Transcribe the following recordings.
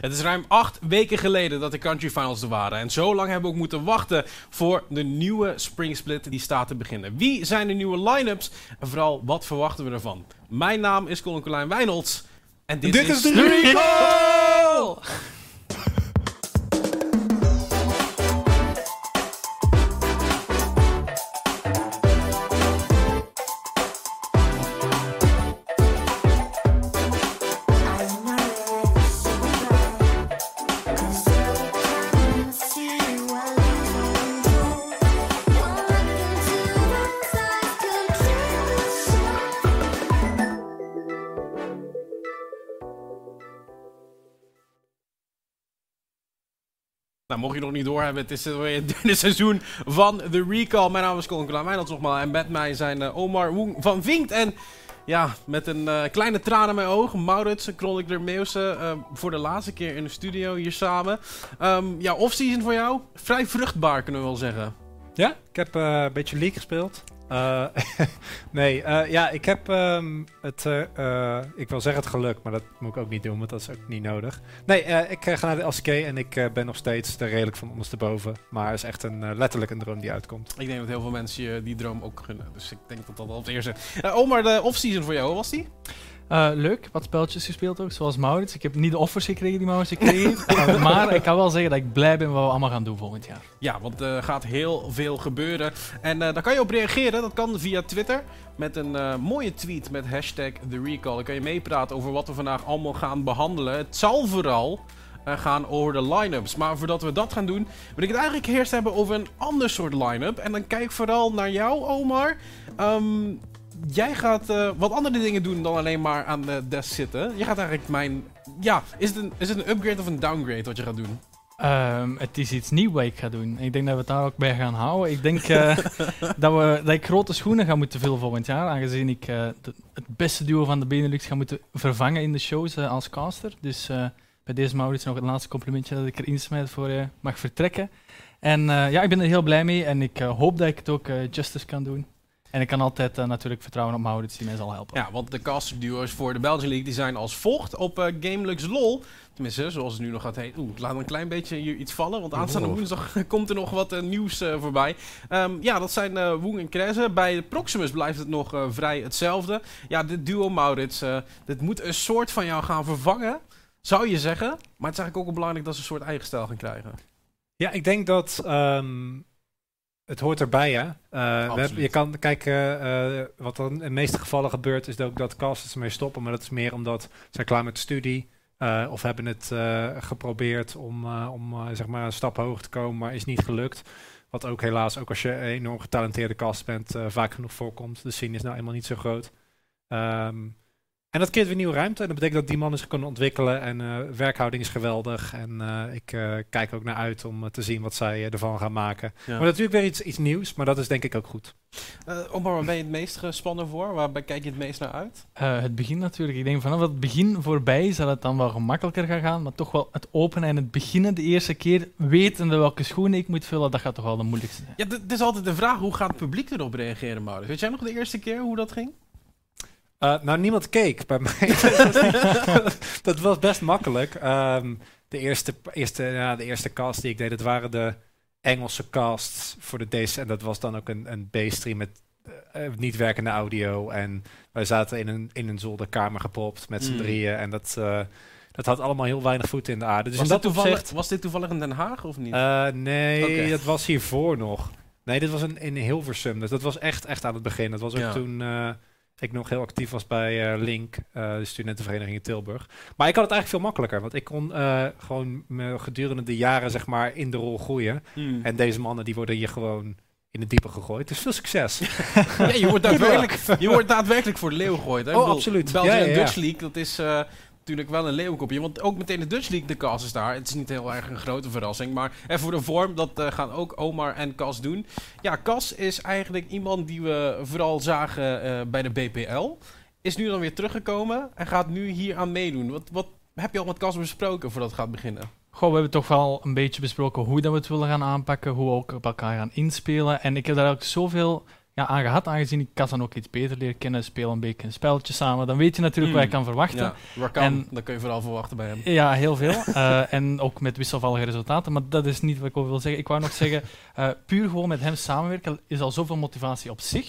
Het is ruim acht weken geleden dat de Country Finals er waren. En zo lang hebben we ook moeten wachten voor de nieuwe Spring Split die staat te beginnen. Wie zijn de nieuwe line-ups en vooral wat verwachten we ervan? Mijn naam is Colin Colijn Wijnolds. En dit, Dit is, is de Recall! Nou, mocht je nog niet doorhebben, het is weer het derde seizoen van The Recall. Mijn naam is Colin Wijnolds nogmaals. En met mij zijn eh, Omar Woeng van Vinkt. En ja, met een eh, kleine traan in mijn ogen, Maurits en Chronicler Meeuwse. eh, voor de laatste keer in de studio hier samen. Ehm, ja, off-season voor jou? Vrij vruchtbaar kunnen we wel zeggen. Ja, ik heb een beetje League gespeeld. Eh, nee, eh, ja, ik heb ehm, het, eh, ik wil zeggen het geluk, maar dat moet ik ook niet doen, want dat is ook niet nodig. Nee, ik ga naar de LCK en ik ben nog steeds er redelijk van ondersteboven. Maar het is echt een, letterlijk een droom die uitkomt. Ik denk dat heel veel mensen je die droom ook gunnen. Dus ik denk dat dat al het eerste. Omar, de off-season voor jou, was die? Eh, leuk, wat spelletjes gespeeld ook, zoals Maurits. Ik heb niet de offers gekregen die Maurits. Eh, maar ik kan wel zeggen dat ik blij ben wat we allemaal gaan doen volgend jaar. Ja, want er gaat heel veel gebeuren. En eh, daar kan je op reageren. Dat kan via Twitter. Met een eh, mooie tweet met hashtag TheRecall. Dan kan je meepraten over wat we vandaag allemaal gaan behandelen. Het zal vooral eh, gaan over de line-ups. Maar voordat we dat gaan doen, wil ik het eigenlijk eerst hebben over een ander soort line-up. En dan kijk vooral naar jou, Omar. Ehm, jij gaat eh, wat andere dingen doen dan alleen maar aan de desk zitten. Je gaat eigenlijk mijn... Ja, is het, een, is het een upgrade of een downgrade wat je gaat doen? Ehm, het is iets nieuws wat ik ga doen. Ik denk dat we het daar ook bij gaan houden. Ik denk eh, dat, we, dat ik grote schoenen ga moeten vullen volgend jaar. Aangezien ik eh, de- het beste duo van de Benelux ga moeten vervangen in de shows als caster. Dus bij deze Maurits nog het laatste complimentje dat ik erin smijt voor je mag vertrekken. En ja, ik ben er heel blij mee. En ik hoop dat ik het ook justice kan doen. En ik kan altijd eh, natuurlijk vertrouwen op Maurits die mij zal helpen. Ja, want de caster duo's voor de Belgian League die zijn als volgt op eh, GameLux LOL. Tenminste, zoals het nu nog gaat heten. Oeh, ik laat een klein beetje hier iets vallen, want aanstaande Oeh. woensdag komt er nog wat eh, nieuws eh, voorbij. Ehm, ja, dat zijn eh Woeng en Kreze. Bij Proximus blijft het nog eh, vrij hetzelfde. Ja, dit duo Maurits, dit moet een soort van jou gaan vervangen, zou je zeggen. Maar het is eigenlijk ook wel belangrijk dat ze een soort eigen stijl gaan krijgen. Ja, ik denk dat ehm, het hoort erbij, hè. Eh, we hebben- Absoluut. je kan kijken, eh, wat er in de meeste gevallen gebeurt, is ook dat casters ermee stoppen. Maar dat is meer omdat ze klaar met de studie. eh, of hebben het geprobeerd om, om zeg maar een stap hoger te komen, maar is niet gelukt. Wat ook helaas, ook als je een enorm getalenteerde cast bent, vaak genoeg voorkomt. De scene is nou eenmaal niet zo groot. Ehm, en dat creëert weer nieuwe ruimte. En dat betekent dat die man is kunnen ontwikkelen. En eh, werkhouding is geweldig. En eh, ik eh, kijk ook naar uit om te zien wat zij ervan gaan maken. Ja. Maar natuurlijk weer iets, iets nieuws. Maar dat is denk ik ook goed. Eh Omar, waar ben je het meest gespannen voor? Waar kijk je het meest naar uit? Eh, het begin natuurlijk. Ik denk vanaf het begin voorbij is dat het dan wel gemakkelijker gaat gaan. Maar toch wel het openen en het beginnen de eerste keer, wetende welke schoenen ik moet vullen, dat gaat toch wel de moeilijkste zijn. Ja, het is altijd de vraag, hoe gaat het publiek erop reageren, Maurits? Weet jij nog de eerste keer hoe dat ging? Eh, nou, niemand keek bij mij. dat was best makkelijk. Ehm, de, eerste, eerste, ja, de eerste cast die ik deed, dat waren de Engelse casts voor de Days. En dat was dan ook een, een B-stream met eh, eh, niet werkende audio. En wij zaten in een, in een zolderkamer gepopt met z'n Mm. drieën. En dat, dat had allemaal heel weinig voet in de aarde. Dus was, dit dat toevallig, opzicht... was dit toevallig in Den Haag of niet? Nee, dat was hiervoor nog. Nee, dit was in, in Hilversum. Dus dat was echt, echt aan het begin. Dat was ook Ja. toen ik nog heel actief was bij eh, Link, eh, de studentenvereniging in Tilburg. Maar ik had het eigenlijk veel makkelijker. Want ik kon eh, gewoon me gedurende de jaren zeg maar in de rol groeien. Hmm. En deze mannen die worden hier gewoon in het diepe gegooid. Dus veel succes. ja, je wordt daadwerkelijk, je wordt daadwerkelijk voor de leeuw gegooid. Hè? Oh, bedoel, absoluut. België Ja. Dutch League, dat is natuurlijk wel een leeuwenkopje. Want ook meteen de Dutch League, de Cas is daar. Het is niet heel erg een grote verrassing. Maar en voor de vorm, dat eh, gaan ook Omar en Cas doen. Ja, Cas is eigenlijk iemand die we vooral zagen eh, bij de BPL. Is nu dan weer teruggekomen en gaat nu hier aan meedoen. Wat, wat heb je al met Cas besproken voordat het gaat beginnen? Goh, we hebben toch wel een beetje besproken hoe dat we het willen gaan aanpakken, hoe we ook op elkaar gaan inspelen. En ik heb daar ook zoveel ja, aan gehad, aangezien ik Kazan ook iets beter leer kennen, speel een beetje een spelletje samen. Dan weet je natuurlijk wat je Mm. kan verwachten. Ja, kan, En- dat kun je vooral verwachten bij hem. Ja, heel veel. Eh, en ook met wisselvallige resultaten. Maar dat is niet wat ik over wil zeggen. Ik wou nog zeggen, eh, puur gewoon met hem samenwerken is al zoveel motivatie op zich.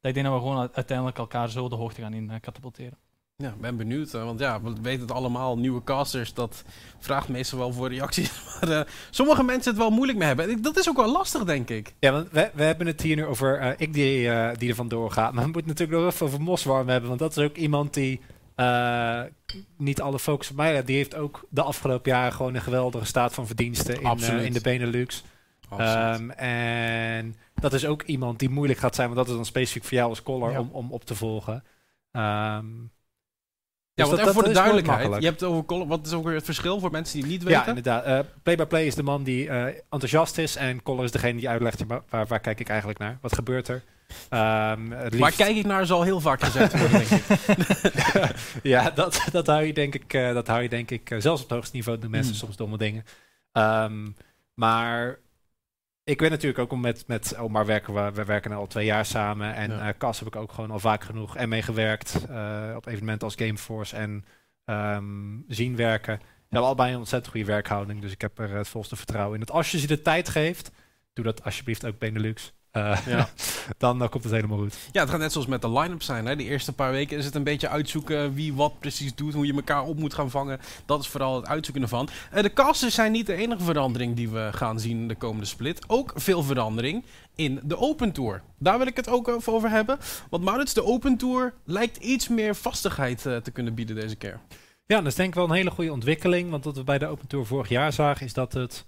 Dat ik denk dat we gewoon uiteindelijk elkaar zo de hoogte gaan in eh, katapulteren. Ja, ik ben benieuwd. eh, want ja, we weten het allemaal. Nieuwe casters, dat vraagt meestal wel voor reacties. Maar eh, sommige mensen het wel moeilijk mee hebben. Dat is ook wel lastig, denk ik. Ja, want we, we hebben het hier nu over eh, ik die, die er vandoor gaat. Maar we moeten natuurlijk nog even over Moswarm hebben. Want dat is ook iemand die niet alle focus op mij heeft. Die heeft ook de afgelopen jaren gewoon een geweldige staat van verdiensten in, in de Benelux. Ehm, en dat is ook iemand die moeilijk gaat zijn. Want dat is dan specifiek voor jou als caller Ja. om, om op te volgen. Ehm, ja, dus want dat- even voor de duidelijkheid. Je hebt het over. Wat is ook weer het verschil voor mensen die het niet Ja, weten? inderdaad. Eh, Play-by-play is de man die eh, enthousiast is. En Collar is degene die uitlegt waar, waar, kijk ik eigenlijk naar? Wat gebeurt er? Het Waar kijk ik naar zal heel vaak gezegd worden, denk ik. ja, dat, dat hou je denk ik, eh, dat hou je denk ik eh, zelfs op het hoogste niveau doen mensen Mm. soms domme dingen. Ehm, maar ik weet natuurlijk ook om met, met Omar werken we, we werken al twee jaar samen. En Ja. eh Cas heb ik ook gewoon al vaak genoeg en mee gewerkt. eh, op evenementen als Gameforce en ehm, zien werken. We hebben allebei een ontzettend goede werkhouding. Dus ik heb er het volste vertrouwen in. Dat als je ze de tijd geeft, doe dat alsjeblieft ook Benelux. Eh, Ja. dan komt het helemaal goed. Ja, het gaat net zoals met de line-up zijn. Hè. De eerste paar weken is het een beetje uitzoeken wie wat precies doet, hoe je elkaar op moet gaan vangen. Dat is vooral het uitzoeken ervan. Eh, de casters zijn niet de enige verandering die we gaan zien in de komende split. Ook veel verandering in de Open Tour. Daar wil ik het ook even over hebben. Want Maurits, de Open Tour lijkt iets meer vastigheid eh, te kunnen bieden deze keer. Ja, dat is denk ik wel een hele goede ontwikkeling. Want wat we bij de Open Tour vorig jaar zagen, is dat het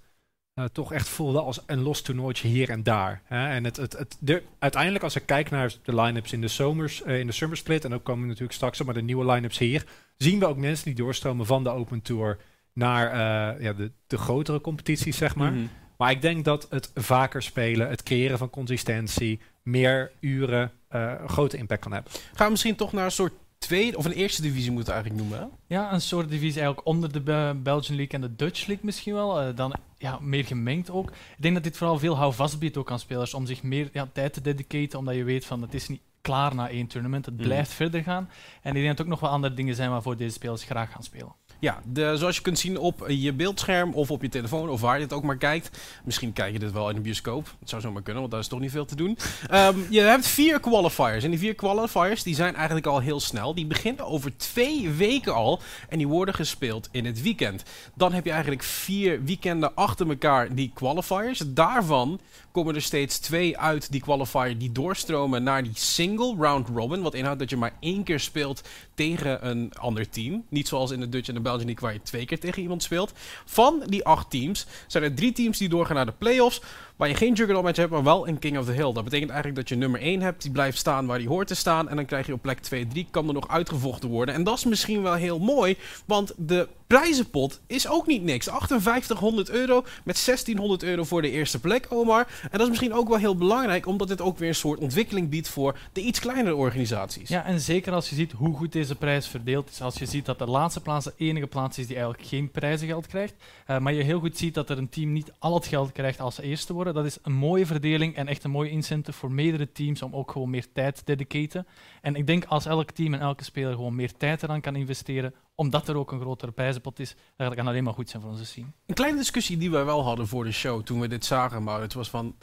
eh, toch echt voelde als een los toernooitje hier en daar. Hè? En het, het, het, de, uiteindelijk, als ik kijk naar de line-ups in de, zomers, eh, in de summer split, en ook komen we natuurlijk straks op, maar de nieuwe line-ups hier, zien we ook mensen die doorstromen van de Open Tour naar eh, ja, de, de grotere competities, zeg maar. Mhm. Maar ik denk dat het vaker spelen, het creëren van consistentie, meer uren, eh, een grote impact kan hebben. Gaan we misschien toch naar een soort tweede of een eerste divisie moeten we eigenlijk noemen. Hè? Ja, een soort divisie eigenlijk onder de Be- Belgian League en de Dutch League misschien wel. eh, dan ja, meer gemengd ook. Ik denk dat dit vooral veel houvast biedt ook aan spelers om zich meer ja, tijd te dedicaten, omdat je weet van het is niet klaar na één tournament, het Mhm. blijft verder gaan. En ik denk dat er ook nog wel andere dingen zijn waarvoor deze spelers graag gaan spelen. Ja, de, zoals je kunt zien op je beeldscherm of op je telefoon of waar je het ook maar kijkt. Misschien kijk je dit wel in de bioscoop. Dat zou zomaar kunnen, want daar is toch niet veel te doen. Ehm, je hebt vier qualifiers. En die vier qualifiers die zijn eigenlijk al heel snel. Die beginnen over twee weken al. En die worden gespeeld in het weekend. Dan heb je eigenlijk vier weekenden achter elkaar die qualifiers. Daarvan komen er steeds twee uit die qualifier die doorstromen naar die single round robin. Wat inhoudt dat je maar één keer speelt tegen een ander team. Niet zoals in de Dutch en de Belgian waar je twee keer tegen iemand speelt. Van die acht teams zijn er drie teams die doorgaan naar de playoffs. Waar je geen juggernaut match hebt, maar wel een King of the Hill. Dat betekent eigenlijk dat je nummer 1 hebt, die blijft staan waar die hoort te staan. En dan krijg je op plek 2, 3, kan er nog uitgevochten worden. En dat is misschien wel heel mooi, want de prijzenpot is ook niet niks. 5800 euro met 1600 euro voor de eerste plek, Omar. En dat is misschien ook wel heel belangrijk, omdat dit ook weer een soort ontwikkeling biedt voor de iets kleinere organisaties. Ja, en zeker als je ziet hoe goed deze prijs verdeeld is. Als je ziet dat de laatste plaats de enige plaats is die eigenlijk geen prijzengeld krijgt. eh, maar je heel goed ziet dat er een team niet al het geld krijgt als eerste Dat is een mooie verdeling en echt een mooie incentive voor meerdere teams om ook gewoon meer tijd te dedicaten. En ik denk als elk team en elke speler gewoon meer tijd eraan kan investeren, omdat er ook een grotere prijzenpot is, dat kan alleen maar goed zijn voor onze scene. Een kleine discussie die wij wel hadden voor de show toen we dit zagen, maar het was van.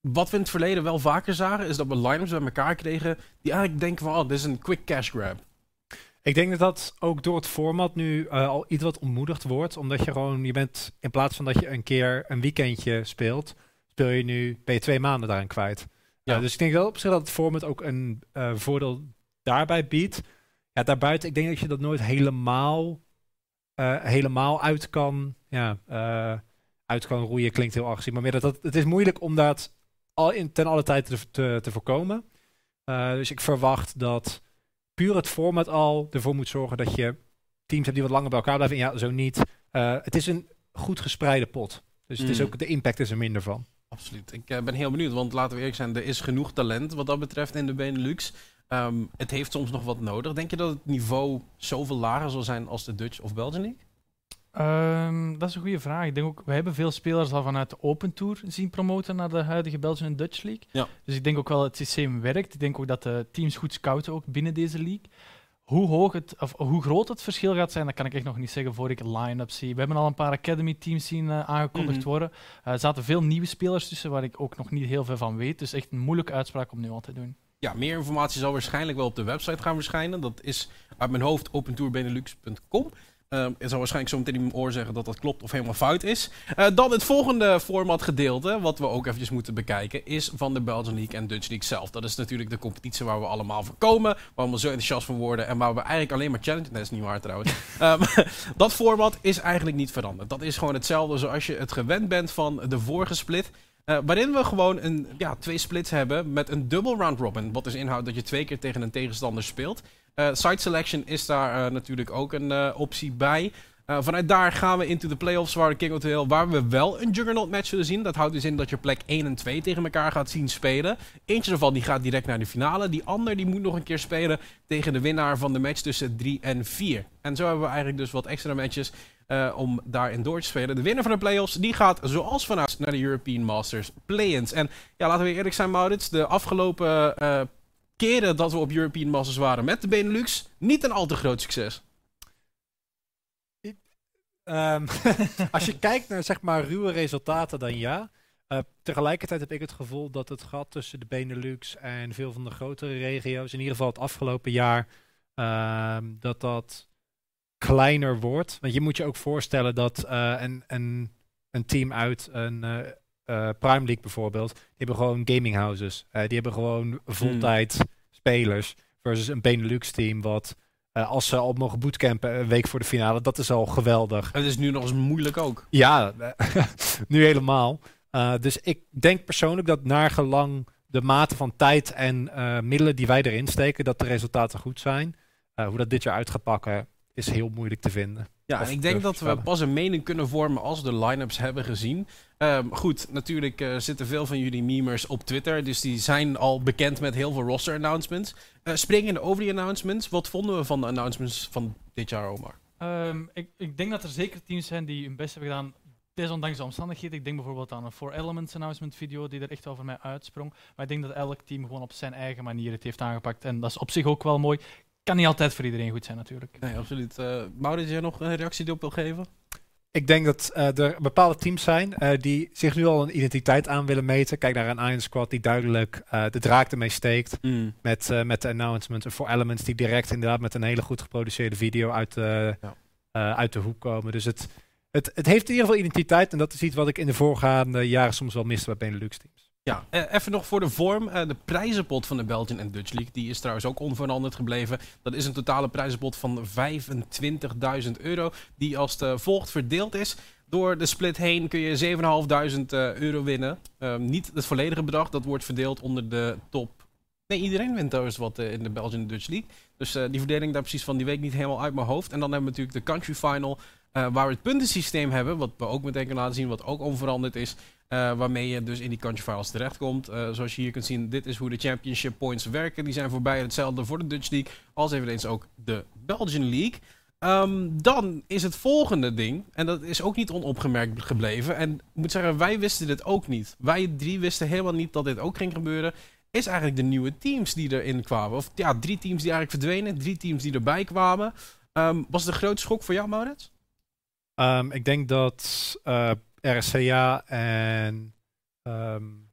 Wat we in het verleden wel vaker zagen, is dat we line-ups bij elkaar kregen die eigenlijk denken van, oh, dit is een quick cash grab. Ik denk dat dat ook door het format nu eh, al iets wat ontmoedigd wordt. Omdat je gewoon, je bent in plaats van dat je een keer een weekendje speelt, speel je nu, ben je twee maanden daarin kwijt. Ja. Ja. dus ik denk wel op zich dat het format ook een eh, voordeel daarbij biedt. Ja, daarbuiten, ik denk dat je dat nooit helemaal, eh, helemaal uit kan, ja, eh, uit kan roeien. Klinkt heel agressief, maar meer dat, dat het is moeilijk om dat al in, ten alle tijde te, te, te voorkomen. Eh, dus ik verwacht dat puur het format al ervoor moet zorgen dat je teams hebt die wat langer bij elkaar blijven. En ja, zo niet. Eh, het is een goed gespreide pot. Dus het is Mm. ook, de impact is er minder van. Absoluut. Ik eh, ben heel benieuwd, want laten we eerlijk zijn, er is genoeg talent wat dat betreft in de Benelux. Ehm, het heeft soms nog wat nodig. Denk je dat het niveau zoveel lager zal zijn als de Dutch of Belgian Ehm, dat is een goede vraag. Ik denk ook, we hebben veel spelers al vanuit de Open Tour zien promoten naar de huidige Belgian Dutch League. Ja. Dus ik denk ook wel dat het systeem werkt. Ik denk ook dat de teams goed scouten ook binnen deze league. Hoe, hoog het, of hoe groot het verschil gaat zijn, dat kan ik echt nog niet zeggen voor ik line-up zie. We hebben al een paar Academy teams zien eh, aangekondigd Mhm. worden. Eh, er zaten veel nieuwe spelers tussen waar ik ook nog niet heel veel van weet. Dus echt een moeilijke uitspraak om nu al te doen. Ja, meer informatie zal waarschijnlijk wel op de website gaan verschijnen. Dat is uit mijn hoofd opentourbenelux.com. Ehm ik zal waarschijnlijk zo meteen in mijn oor zeggen dat dat klopt of helemaal fout is. Eh, dan het volgende format gedeelte, wat we ook eventjes moeten bekijken, is van de Belgian League en Dutch League zelf. Dat is natuurlijk de competitie waar we allemaal voor komen, waar we allemaal zo enthousiast van worden en waar we eigenlijk alleen maar challenge... Dat is niet waar trouwens. Ehm, dat format is eigenlijk niet veranderd. Dat is gewoon hetzelfde zoals je het gewend bent van de vorige split. Eh, waarin we gewoon een, ja, twee splits hebben met een double round robin. Wat dus inhoudt dat je twee keer tegen een tegenstander speelt. Eh, site selection is daar eh, natuurlijk ook een eh, optie bij. Vanuit daar gaan we into the playoffs waar de King of the Hill, waar we wel een Juggernaut match zullen zien. Dat houdt dus in dat je plek 1 en 2 tegen elkaar gaat zien spelen. Eentje ervan die gaat direct naar de finale. Die ander die moet nog een keer spelen tegen de winnaar van de match tussen 3 en 4. En zo hebben we eigenlijk dus wat extra matches eh, om daarin door te spelen. De winnaar van de playoffs die gaat zoals vanuit naar de European Masters play-ins. En ja, laten we eerlijk zijn Maurits, de afgelopen eh, keren dat we op European Masters waren met de Benelux, niet een al te groot succes. Ehm, als je kijkt naar zeg maar ruwe resultaten, dan ja. Eh, tegelijkertijd heb ik het gevoel dat het gat tussen de Benelux en veel van de grotere regio's, in ieder geval het afgelopen jaar, ehm, dat dat kleiner wordt. Want je moet je ook voorstellen dat eh, een, een, een team uit een eh, Prime League bijvoorbeeld, die hebben gewoon gaming houses. Eh, die hebben gewoon voltijd spelers. Versus een Benelux team wat eh, als ze al mogen bootcampen een week voor de finale, dat is al geweldig. Het is nu nog eens moeilijk ook. Ja, nu helemaal. Dus ik denk persoonlijk dat naar gelang de mate van tijd en middelen die wij erin steken, dat de resultaten goed zijn. Hoe dat dit jaar uit gaat pakken, is heel moeilijk te vinden. Ja, en ik denk dat we pas een mening kunnen vormen als we de line-ups hebben gezien. Ehm, goed, natuurlijk eh, zitten veel van jullie memers op Twitter, dus die zijn al bekend met heel veel roster announcements. Eh springende over die announcements, wat vonden we van de announcements van dit jaar, Omar? Ehm, ik, ik denk dat er zeker teams zijn die hun best hebben gedaan, desondanks de omstandigheden. Ik denk bijvoorbeeld aan een Four Elements announcement video die er echt over mij uitsprong. Maar ik denk dat elk team gewoon op zijn eigen manier het heeft aangepakt. En dat is op zich ook wel mooi. Kan niet altijd voor iedereen goed zijn natuurlijk. Nee, absoluut. Uh, Maurits, jij nog een reactie die op wil geven? Ik denk dat eh, er bepaalde teams zijn eh, die zich nu al een identiteit aan willen meten. Kijk naar een Iron Squad die duidelijk eh, de draak ermee steekt. Met, eh, met de announcement. En voor Elements die direct inderdaad met een hele goed geproduceerde video uit de, Ja. eh, uit de hoek komen. Dus het, het, het heeft in ieder geval identiteit. En dat is iets wat ik in de voorgaande jaren soms wel miste bij Benelux teams. Ja, eh, even nog voor de vorm. Eh, de prijzenpot van de Belgian en Dutch League die is trouwens ook onveranderd gebleven. Dat is een totale prijzenpot van 25.000 euro. Die als volgt verdeeld is. Door de split heen kun je 7.500 uh, euro winnen. Uh, niet het volledige bedrag, dat wordt verdeeld onder de top. Nee, iedereen wint trouwens wat in de Belgian Dutch League. Dus die verdeling daar precies van, die weet ik niet helemaal uit mijn hoofd. En dan hebben we natuurlijk de Country Final. Waar we het puntensysteem hebben, wat we ook meteen kunnen laten zien, wat ook onveranderd is. Uh, waarmee je dus in die country finals terechtkomt. Uh, zoals je hier kunt zien, dit is hoe de championship points werken. Die zijn voorbij hetzelfde voor de Dutch League als eveneens ook de Belgian League. Um, dan is het volgende ding, en dat is ook niet onopgemerkt gebleven. En ik moet zeggen, wij wisten dit ook niet. Wij drie wisten helemaal niet dat dit ook ging gebeuren. Is eigenlijk de nieuwe teams die erin kwamen. Of ja, drie teams die eigenlijk verdwenen, drie teams die erbij kwamen. Um, was het een grote schok voor jou, Maurits? Um, ik denk dat uh, RSCA en um,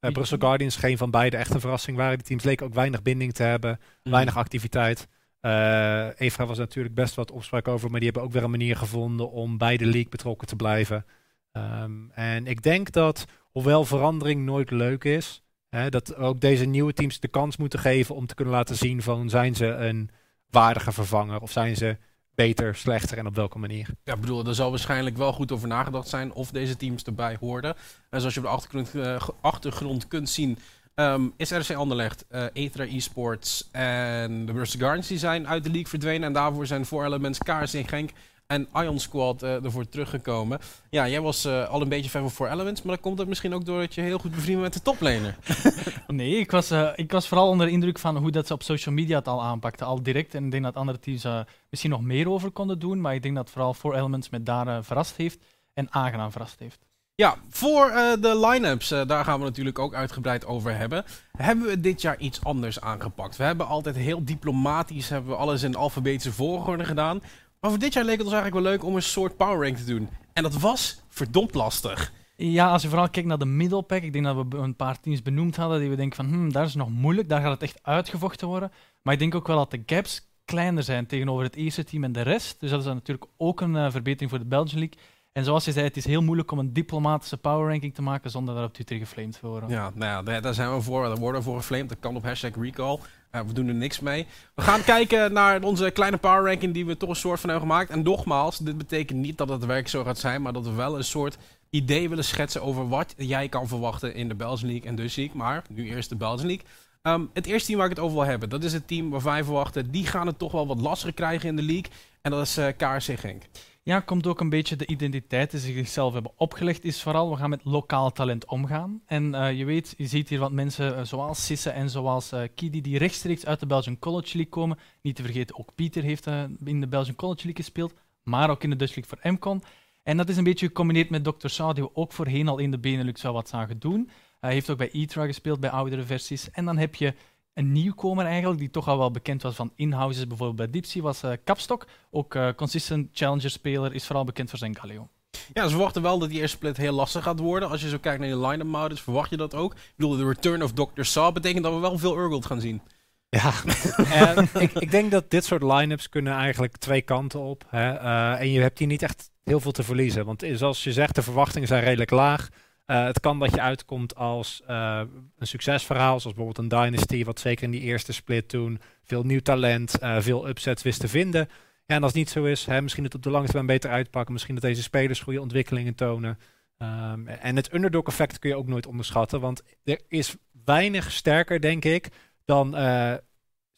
uh, Brussel Guardians geen van beide echt een verrassing waren. Die teams leken ook weinig binding te hebben, mm. weinig activiteit. Uh, Evra was natuurlijk best wat opspraak over, maar die hebben ook weer een manier gevonden om bij de league betrokken te blijven. Um, en ik denk dat, hoewel verandering nooit leuk is, hè, dat ook deze nieuwe teams de kans moeten geven om te kunnen laten zien van zijn ze een waardige vervanger of zijn ze beter, slechter en op welke manier. Ja, bedoel, er zal waarschijnlijk wel goed over nagedacht zijn of deze teams erbij hoorden. En zoals je op de achtergrond, uh, achtergrond kunt zien, um, is RC Anderlecht, uh, Etra Esports en de Bristol Guardians die zijn uit de league verdwenen. En daarvoor zijn voor Elements, KRC Genk en Ion Squad eh, ervoor teruggekomen. Ja, jij was eh, al een beetje fan van Four Elements, maar dan komt het misschien ook doordat je heel goed bevriend bent met de toplaner. Nee, ik was, eh, ik was vooral onder de indruk van hoe dat ze op social media het al aanpakten. Al direct. En ik denk dat andere teams misschien nog meer over konden doen. Maar ik denk dat vooral Four Elements met daar verrast heeft. En aangenaam verrast heeft. Ja, voor de line-ups, daar gaan we natuurlijk ook uitgebreid over hebben. Hebben we dit jaar iets anders aangepakt? We hebben altijd heel diplomatisch hebben we alles in alfabetische volgorde gedaan. Maar voor dit jaar leek het ons eigenlijk wel leuk om een soort power rank te doen. En dat was verdomd lastig. Ja, als je vooral kijkt naar de middelpack. Ik denk dat we een paar teams benoemd hadden die we denken van, hmm, daar is nog moeilijk. Daar gaat het echt uitgevochten worden. Maar ik denk ook wel dat de gaps kleiner zijn tegenover het eerste team en de rest. Dus dat is dan natuurlijk ook een eh, verbetering voor de Belgian League. En zoals je zei, het is heel moeilijk om een diplomatische power ranking te maken zonder daar op Twitter geflamed te worden. Ja, nou ja, daar, daar zijn we voor. Daar worden we voor geflamed. Dat kan op hashtag recall. We doen er niks mee. We gaan kijken naar onze kleine power ranking die we toch een soort van hebben gemaakt. En nogmaals, dit betekent niet dat het werk zo gaat zijn, maar dat we wel een soort idee willen schetsen over wat jij kan verwachten in de Belgian League en dus League. Maar nu eerst de Belgian League. Ehm, het eerste team waar ik het over wil hebben, dat is het team waarvan wij verwachten, die gaan het toch wel wat lastiger krijgen in de league. En dat is eh KRC Genk. Ja, komt ook een beetje de identiteit die ze zichzelf hebben opgelegd, is vooral, we gaan met lokaal talent omgaan. En eh, je weet, je ziet hier wat mensen eh, zoals Sisse en zoals eh, Kidi, die rechtstreeks uit de Belgian College League komen. Niet te vergeten, ook Pieter heeft in de Belgian College League gespeeld, maar ook in de Dutch League voor MCON. En dat is een beetje gecombineerd met Dr. Saw, die we ook voorheen al in de Benelux wat zagen doen. Hij heeft ook bij Etra gespeeld, bij oudere versies. En dan heb je een nieuwkomer eigenlijk, die toch al wel bekend was van in-houses, bijvoorbeeld bij Dipsy, was eh, Kapstok. Ook eh, consistent challenger-speler, is vooral bekend voor zijn Galio. Ja, ze verwachten wel dat die eerste split heel lastig gaat worden. Als je zo kijkt naar je line-up modus, verwacht je dat ook. Ik bedoel, de return of Dr. Saw betekent dat we wel veel Urgold gaan zien. Ja, en ik, ik denk dat dit soort line-ups kunnen eigenlijk twee kanten op. Hè? Eh, en je hebt hier niet echt heel veel te verliezen. Want zoals je zegt, de verwachtingen zijn redelijk laag. Eh, het kan dat je uitkomt als eh, een succesverhaal, zoals bijvoorbeeld een Dynasty, wat zeker in die eerste split toen veel nieuw talent, eh, veel upsets wist te vinden. Ja, en als het niet zo is, hè, misschien het op de lange termijn beter uitpakken. Misschien dat deze spelers goede ontwikkelingen tonen. Ehm, en het underdog effect kun je ook nooit onderschatten, want er is weinig sterker, denk ik, dan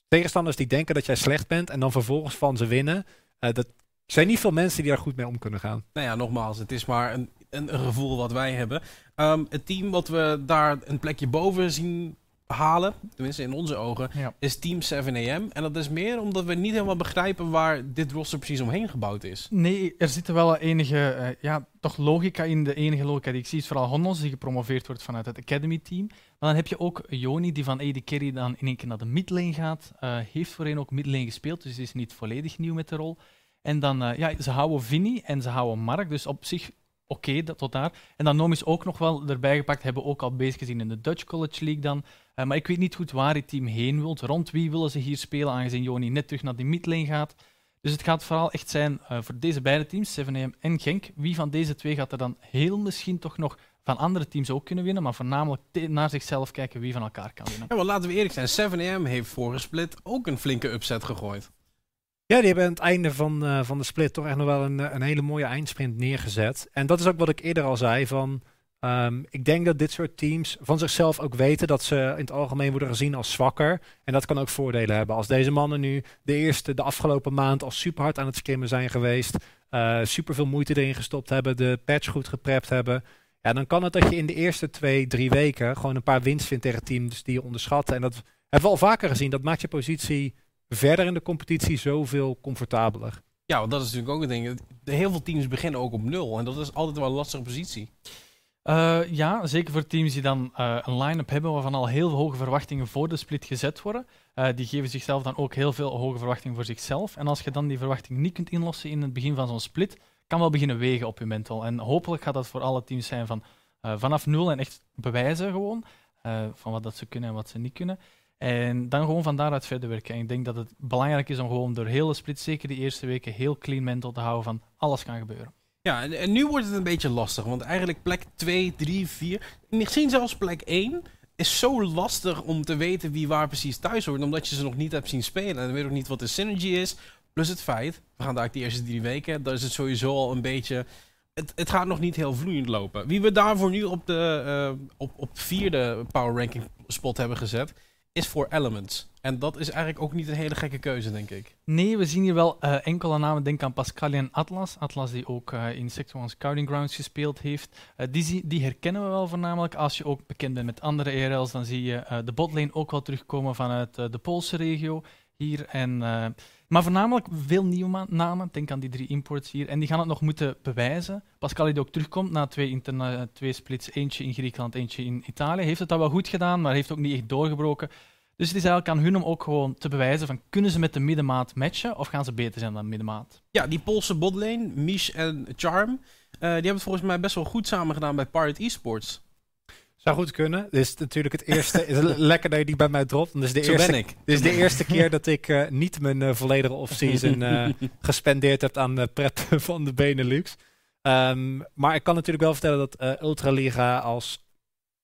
tegenstanders die denken dat jij slecht bent en dan vervolgens van ze winnen. Dat zijn niet veel mensen die daar goed mee om kunnen gaan. Nou ja, nogmaals, het is maar een, een, een gevoel wat wij hebben. Ehm, het team wat we daar een plekje boven zien halen, tenminste in onze ogen, Ja. is Team 7AM. En dat is meer omdat we niet helemaal begrijpen waar dit roster precies omheen gebouwd is. Nee, er zit wel enige eh, ja, toch logica in. De enige logica die ik zie is vooral Honnos, die gepromoveerd wordt vanuit het Academy Team. Maar dan heb je ook Joni, die van AD Carry dan in één keer naar de midlane gaat. Eh, heeft voorheen ook midlane gespeeld, dus is niet volledig nieuw met de rol. En dan, eh, ja, ze houden Vinny en ze houden Mark, dus op zich oké, dat tot daar. En dan Nom is ook nog wel erbij gepakt, hebben ook al bezig gezien in de Dutch College League dan. Eh, maar ik weet niet goed waar het team heen wilt. Rond wie willen ze hier spelen, aangezien Joni net terug naar die midlane gaat. Dus het gaat vooral echt zijn eh, voor deze beide teams, 7AM en Genk. Wie van deze twee gaat er dan heel misschien toch nog van andere teams ook kunnen winnen, maar voornamelijk naar zichzelf kijken wie van elkaar kan winnen. Ja, laten we eerlijk zijn, 7AM heeft vorige split ook een flinke upset gegooid. Ja, die hebben aan het einde van, eh, van de split toch echt nog wel een, eh, een hele mooie eindsprint neergezet. En dat is ook wat ik eerder al zei. Van, ehm, ik denk dat dit soort teams van zichzelf ook weten dat ze in het algemeen worden gezien als zwakker. En dat kan ook voordelen hebben. Als deze mannen nu de eerste, de afgelopen maand al super hard aan het skimmen zijn geweest. eh super veel moeite erin gestopt hebben. De patch goed geprept hebben. Ja, dan kan het dat je in de eerste twee, drie weken gewoon een paar winst vindt tegen teams die je onderschat. En dat hebben we al vaker gezien. Dat maakt je positie verder in de competitie zoveel comfortabeler. Ja, want dat is natuurlijk ook een ding. Heel veel teams beginnen ook op nul. En dat is altijd wel een lastige positie. Eh, ja, zeker voor teams die dan eh, een line-up hebben waarvan al heel hoge verwachtingen voor de split gezet worden. Eh, die geven zichzelf dan ook heel veel hoge verwachtingen voor zichzelf. En als je dan die verwachting niet kunt inlossen in het begin van zo'n split, kan wel beginnen wegen op je mental. En hopelijk gaat dat voor alle teams zijn van eh, vanaf nul en echt bewijzen gewoon eh, van wat dat ze kunnen en wat ze niet kunnen. En dan gewoon van daaruit verder werken. En ik denk dat het belangrijk is om gewoon door heel de split, zeker die eerste weken, heel clean mental te houden van alles kan gebeuren. Ja, en, nu wordt het een beetje lastig. Want eigenlijk plek 2, 3, 4, misschien zelfs plek 1 is zo lastig om te weten wie waar precies thuis hoort. Omdat je ze nog niet hebt zien spelen. En dan weet ook niet wat de synergy is. Plus het feit, we gaan daar de eerste drie weken, dan is het sowieso al een beetje... Het, het gaat nog niet heel vloeiend lopen. Wie we daarvoor nu op de eh, op, op vierde power ranking spot hebben gezet, is voor Elements. En dat is eigenlijk ook niet een hele gekke keuze, denk ik. Nee, we zien hier wel eh, enkele namen. Denk aan Pascal en Atlas. Atlas die ook uh, in Sector 1 Scouting Grounds gespeeld heeft. Uh, die, die, herkennen we wel voornamelijk. Als je ook bekend bent met andere ERL's, dan zie je de botlane ook wel terugkomen vanuit de Poolse regio hier. En, maar voornamelijk veel nieuwe namen. Denk aan die drie imports hier. En die gaan het nog moeten bewijzen. Pascal die ook terugkomt na twee, twee splits. Eentje in Griekenland, eentje in Italië. Heeft het dat wel goed gedaan, maar heeft ook niet echt doorgebroken. Dus het is eigenlijk aan hun om ook gewoon te bewijzen van kunnen ze met de middenmaat matchen of gaan ze beter zijn dan de middenmaat? Ja, die Poolse botlane, Mish en Charm, uh, die hebben het volgens mij best wel goed samen gedaan bij Pirate Esports. Zou goed kunnen. Dit is natuurlijk het eerste. is lekker dat je die bij mij dropt. Dit is de Zo eerste, ben ik. Dit is de eerste keer dat ik uh, niet mijn uh, volledige offseason uh, gespendeerd heb aan de pret van de Benelux. Um, maar ik kan natuurlijk wel vertellen dat Ultraliga als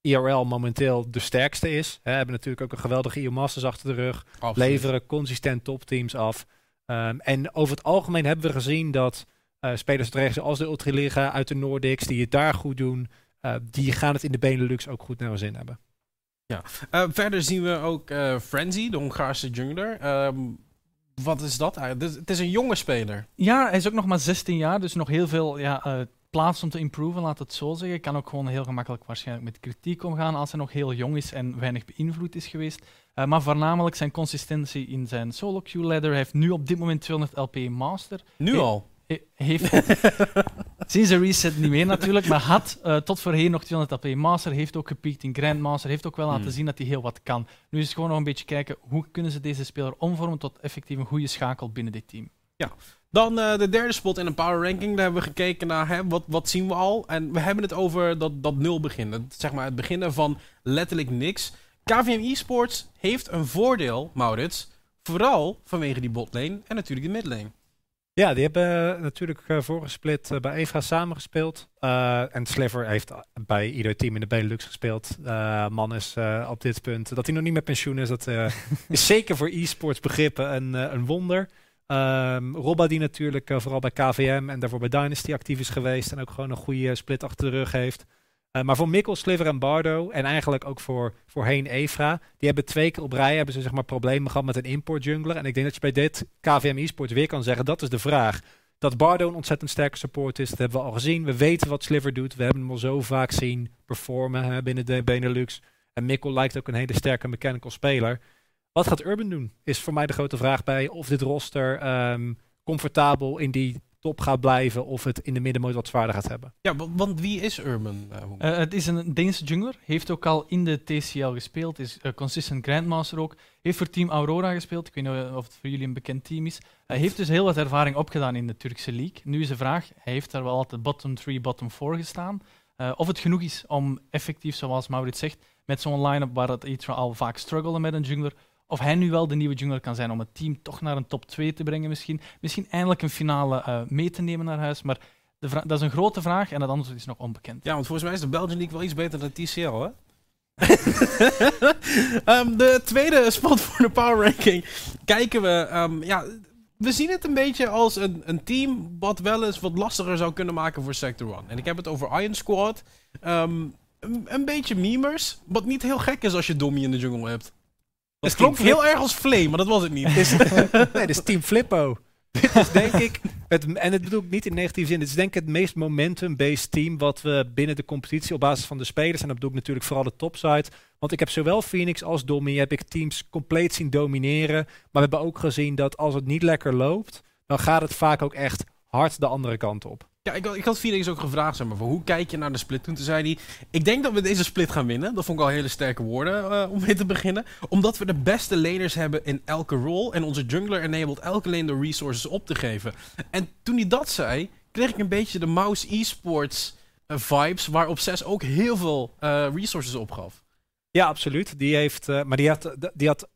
IRL momenteel de sterkste is. He, hebben natuurlijk ook een geweldige EU Masters achter de rug. Absoluut. Leveren consistent topteams af. Um, en over het algemeen hebben we gezien dat spelers zoals de Ultraliga uit de Nordics, die het daar goed doen, uh, die gaan het in de Benelux ook goed naar hun zin hebben. Ja. Uh, verder zien we ook Frenzy, de Hongaarse jungler. Um, wat is dat eigenlijk? Het is een jonge speler. Ja, hij is ook nog maar 16 jaar, dus nog heel veel ja, plaats om te improven, laat het zo zeggen. Kan ook gewoon heel gemakkelijk waarschijnlijk met kritiek omgaan als hij nog heel jong is en weinig beïnvloed is geweest. Uh, maar voornamelijk zijn consistentie in zijn solo queue ladder. Hij heeft nu op dit moment 200 LP Master. Nu al? He heeft sinds de reset niet meer natuurlijk, maar had uh, tot voorheen nog 200 LP Master. Heeft ook gepiekt in Grandmaster. Heeft ook wel laten hmm. zien dat hij heel wat kan. Nu is het gewoon nog een beetje kijken hoe kunnen ze deze speler omvormen tot effectief een goede schakel binnen dit team. Ja, dan uh, de derde spot in een power ranking. Daar hebben we gekeken naar hè, wat, wat zien we al. En we hebben het over dat, dat nul begin. Het, zeg maar het beginnen van letterlijk niks. KVM eSports heeft een voordeel, Maurits. Vooral vanwege die botlane en natuurlijk de midlane. Ja, die hebben uh, natuurlijk uh, vorige split uh, bij Evra samengespeeld. en Sliver heeft bij ieder team in de Benelux gespeeld. man is op dit punt, dat hij nog niet met pensioen is, dat is zeker voor e-sports begrippen een, een wonder. Um, Robba die natuurlijk uh, vooral bij KVM en daarvoor bij Dynasty actief is geweest. En ook gewoon een goede split achter de rug heeft. Uh, maar voor Mikkel, Sliver en Bardo en eigenlijk ook voor voorheen Evra. Die hebben twee keer op rij hebben ze zeg maar problemen gehad met een import jungler. En ik denk dat je bij dit KVM eSports weer kan zeggen, dat is de vraag. Dat Bardo een ontzettend sterke support is, dat hebben we al gezien. We weten wat Sliver doet. We hebben hem al zo vaak zien performen hè, binnen de Benelux. En Mikkel lijkt ook een hele sterke mechanical speler. Wat gaat Urban doen? Is voor mij de grote vraag bij of dit roster um, comfortabel in die top gaat blijven of het in de middenmoot wat zwaarder gaat hebben. Ja, want wie is Urban? Uh, uh, het is een Deense jungler, heeft ook al in de TCL gespeeld, is uh, consistent grandmaster ook, heeft voor Team Aurora gespeeld, ik weet niet of het voor jullie een bekend team is. Hij heeft dus heel wat ervaring opgedaan in de Turkse league. Nu is de vraag, hij heeft daar wel altijd bottom 3, bottom 4 gestaan, of het genoeg is om effectief, zoals Maurits zegt, met zo'n line-up waar het iets al vaak struggelde met een jungler, of hij nu wel de nieuwe jungler kan zijn om het team toch naar een top 2 te brengen misschien. Misschien eindelijk een finale uh, mee te nemen naar huis. Maar dat is een grote vraag en het antwoord is nog onbekend. Ja, want volgens mij is de Belgian League wel iets beter dan TCL, hè? um, de tweede spot voor de power ranking kijken we... Um, ja, we zien het een beetje als een, een team wat wel eens wat lastiger zou kunnen maken voor Sector 1. En ik heb het over Iron Squad. Um, een, een, beetje memers, wat niet heel gek is als je Dommy in de jungle hebt. Het klonk heel erg als Flame, maar dat was het niet. nee, dit is Team Flippo. dit is denk ik, het, en het bedoel ik niet in negatieve zin, dit is denk ik het meest momentum-based team wat we binnen de competitie op basis van de spelers, en dat bedoel ik natuurlijk vooral de topside, want ik heb zowel Phoenix als Dommy, heb ik teams compleet zien domineren, maar we hebben ook gezien dat als het niet lekker loopt, dan gaat het vaak ook echt hard de andere kant op. Ja, ik, ik had Felix ook gevraagd, zeg maar, hoe kijk je naar de split? Toen zei hij, ik denk dat we deze split gaan winnen. Dat vond ik al hele sterke woorden uh, om mee te beginnen. Omdat we de beste laners hebben in elke rol. En onze jungler enabled elke lane de resources op te geven. En toen hij dat zei, kreeg ik een beetje de Mouse Esports uh, vibes. Waar 6 ook heel veel uh, resources opgaf. Ja, absoluut. Die heeft, maar die had, die had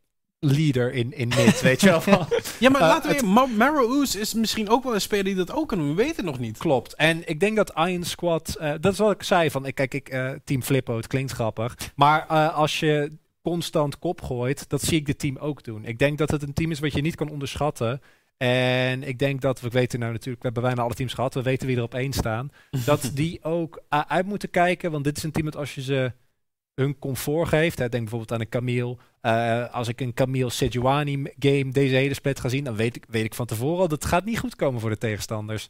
leader in, in mid, weet je wel. ja, maar uh, laten we... Ma Oos is misschien ook wel een speler die dat ook kan doen. We weten het nog niet. Klopt. En ik denk dat Iron Squad... Uh, dat is wat ik zei. Van, kijk, ik, uh, Team Flippo, het klinkt grappig. Maar als je constant kop gooit, dat zie ik de team ook doen. Ik denk dat het een team is wat je niet kan onderschatten. En ik denk dat, we weten nou natuurlijk, we hebben bijna alle teams gehad. We weten wie er op één staan. dat die ook uit moeten kijken. Want dit is een team dat als je ze hun comfort geeft. Hè. Denk bijvoorbeeld aan een Camille. Eh, als ik een Camille Sejuani game deze hele split ga zien, dan weet ik, weet ik van tevoren al dat het gaat niet goed komen voor de tegenstanders.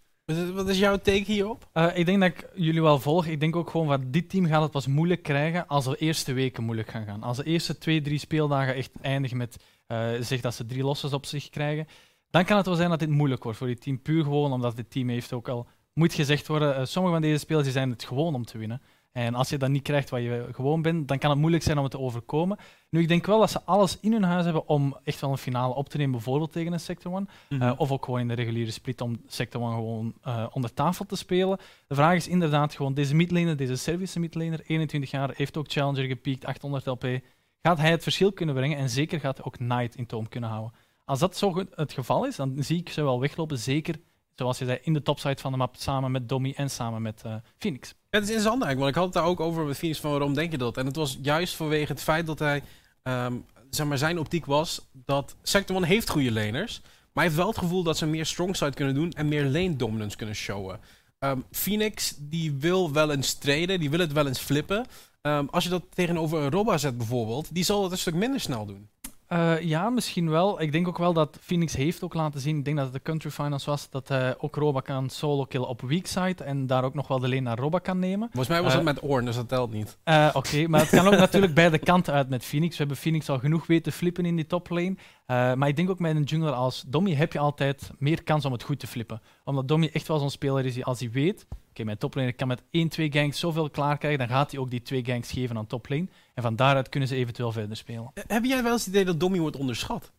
Wat is- jouw take hierop? Eh, ik denk dat ik jullie wel volg. Ik denk ook gewoon van dit team gaat het pas moeilijk krijgen als de eerste weken moeilijk gaan gaan. Als de eerste twee, drie speeldagen echt eindigen met eh zeg dat ze drie losses op zich krijgen, dan kan het wel zijn dat dit moeilijk wordt voor dit team. Puur gewoon omdat dit team heeft ook al, moet gezegd worden, sommige van deze spelers die zijn het gewoon om te winnen. En als je dan niet krijgt wat je gewoon bent, dan kan het moeilijk zijn om het te overkomen. Nu, ik denk wel dat ze alles in hun huis hebben om echt wel een finale op te nemen, bijvoorbeeld tegen een Sector One. Eh, of ook gewoon in de reguliere split om Sector One gewoon eh, onder tafel te spelen. De vraag is inderdaad gewoon, deze midlaner, deze Servische midlaner, 21 jaar, heeft ook Challenger gepiekt, 800 LP. Gaat hij het verschil kunnen brengen en zeker gaat hij ook Knight in toom kunnen houden. Als dat zo het geval is, dan zie ik ze wel weglopen, zeker zoals je zei, in de topside van de map, samen met Domi en samen met eh, Phoenix. Het is interessant eigenlijk, want ik had het daar ook over met Phoenix van waarom denk je dat? En het was juist vanwege het feit dat hij, ehm, zeg maar, zijn optiek was dat Sector One heeft goede laners, maar hij heeft wel het gevoel dat ze meer strongside kunnen doen en meer lane dominance kunnen showen. Ehm, Phoenix, die wil wel eens treden, die wil het wel eens flippen. Ehm, als je dat tegenover een Robba zet bijvoorbeeld, die zal dat een stuk minder snel doen. Eh, ja, misschien wel. Ik denk ook wel dat Phoenix heeft ook laten zien, ik denk dat het de Country Finals was, dat hij ook Roba kan solo killen op weak side en daar ook nog wel de lane naar Roba kan nemen. Volgens mij was Eh, het met Orn, dus dat telt niet. Eh, Oké, maar het kan ook natuurlijk beide kanten uit met Phoenix. We hebben Phoenix al genoeg weten flippen in die toplane. Eh maar ik denk ook met een jungler als Dommy heb je altijd meer kans om het goed te flippen. Omdat Dommy echt wel zo'n speler is die als hij weet... Oké, mijn toplane kan met 1, 2 ganks zoveel klaar krijgen, dan gaat hij ook die twee ganks geven aan toplane. En van daaruit kunnen ze eventueel verder spelen. Eh, Heb jij wel eens het idee dat Dommy wordt onderschat?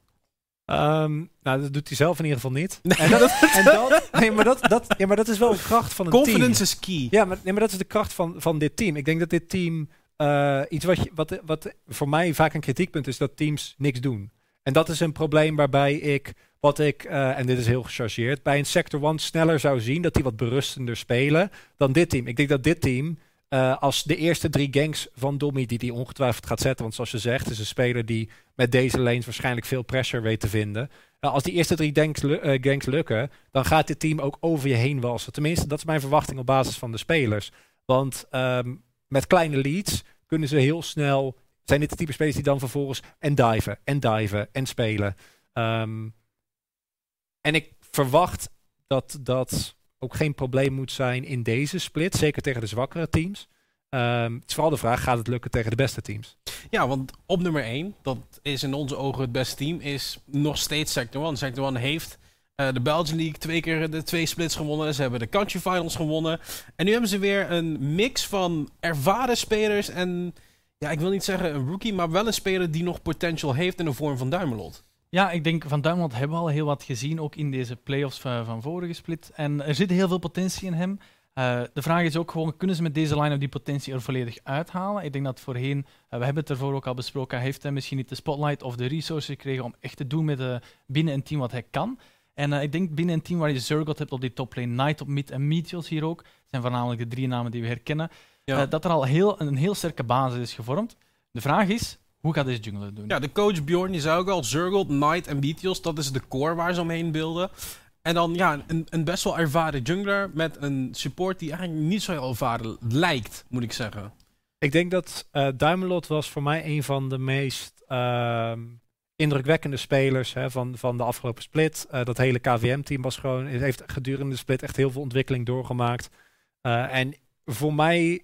Ehm, nou, dat doet hij zelf in ieder geval niet. En dat, en dat, nee, maar dat, dat, ja, maar dat is wel een kracht van een team. Confidence is key. Ja, maar, nee, maar dat is de kracht van, van dit team. Ik denk dat dit team eh, iets wat, je, wat, wat voor mij vaak een kritiekpunt is dat teams niks doen. En dat is een probleem waarbij ik, wat ik, eh, en dit is heel gechargeerd, bij een Sector One sneller zou zien dat die wat berustender spelen dan dit team. Ik denk dat dit team, eh, als de eerste drie ganks van Dommy, die die ongetwijfeld gaat zetten, want zoals je zegt, is een speler die met deze lanes waarschijnlijk veel pressure weet te vinden. Nou, als die eerste drie eh, ganks lukken, dan gaat dit team ook over je heen walsen. Tenminste, dat is mijn verwachting op basis van de spelers. Want ehm, met kleine leads kunnen ze heel snel. Zijn dit de type spelers die dan vervolgens en diven en diven en spelen. Ehm, en ik verwacht dat dat ook geen probleem moet zijn in deze split. Zeker tegen de zwakkere teams. Ehm, het is vooral de vraag: gaat het lukken tegen de beste teams? Ja, want op nummer 1, dat is in onze ogen het beste team, is nog steeds Sector One. Sector One heeft eh, de Belgian League twee keer de twee splits gewonnen. Ze hebben de Country Finals gewonnen. En nu hebben ze weer een mix van ervaren spelers en, ja, ik wil niet zeggen een rookie, maar wel een speler die nog potential heeft in de vorm van Duimelot. Ja, ik denk van Duimond hebben we al heel wat gezien, ook in deze playoffs van, van vorige split. En er zit heel veel potentie in hem. Eh, de vraag is ook gewoon, kunnen ze met deze line-up die potentie er volledig uithalen? Ik denk dat voorheen, eh, we hebben het ervoor ook al besproken, heeft hij misschien niet de spotlight of de resources gekregen om echt te doen met eh, binnen een team wat hij kan. En eh, ik denk binnen een team waar je Zergot hebt op die toplane, Knight op mid en Meteos hier ook, zijn voornamelijk de drie namen die we herkennen, Ja. eh, dat er al heel, een heel sterke basis is gevormd. De vraag is, hoe gaat deze jungler het doen? Ja, de coach Bjorn, die zei ook al, Zurgold, Knight en Beatios, dat is de core waar ze omheen beelden. En dan ja, een, een best wel ervaren jungler met een support die eigenlijk niet zo heel ervaren lijkt, moet ik zeggen. Ik denk dat eh Duimelot was voor mij een van de meest ehm, indrukwekkende spelers hè, van, van de afgelopen split. Eh, dat hele KVM-team was gewoon, het heeft gedurende de split echt heel veel ontwikkeling doorgemaakt. Eh, en voor mij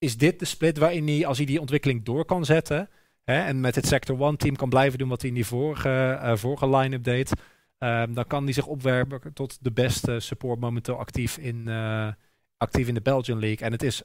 is dit de split waarin hij, als hij die ontwikkeling door kan zetten, hè, en met het Sector One team kan blijven doen wat hij in die vorige, eh, vorige line-up deed, ehm, dan kan hij zich opwerpen tot de beste support momenteel actief in, eh, actief in de Belgian League. En het is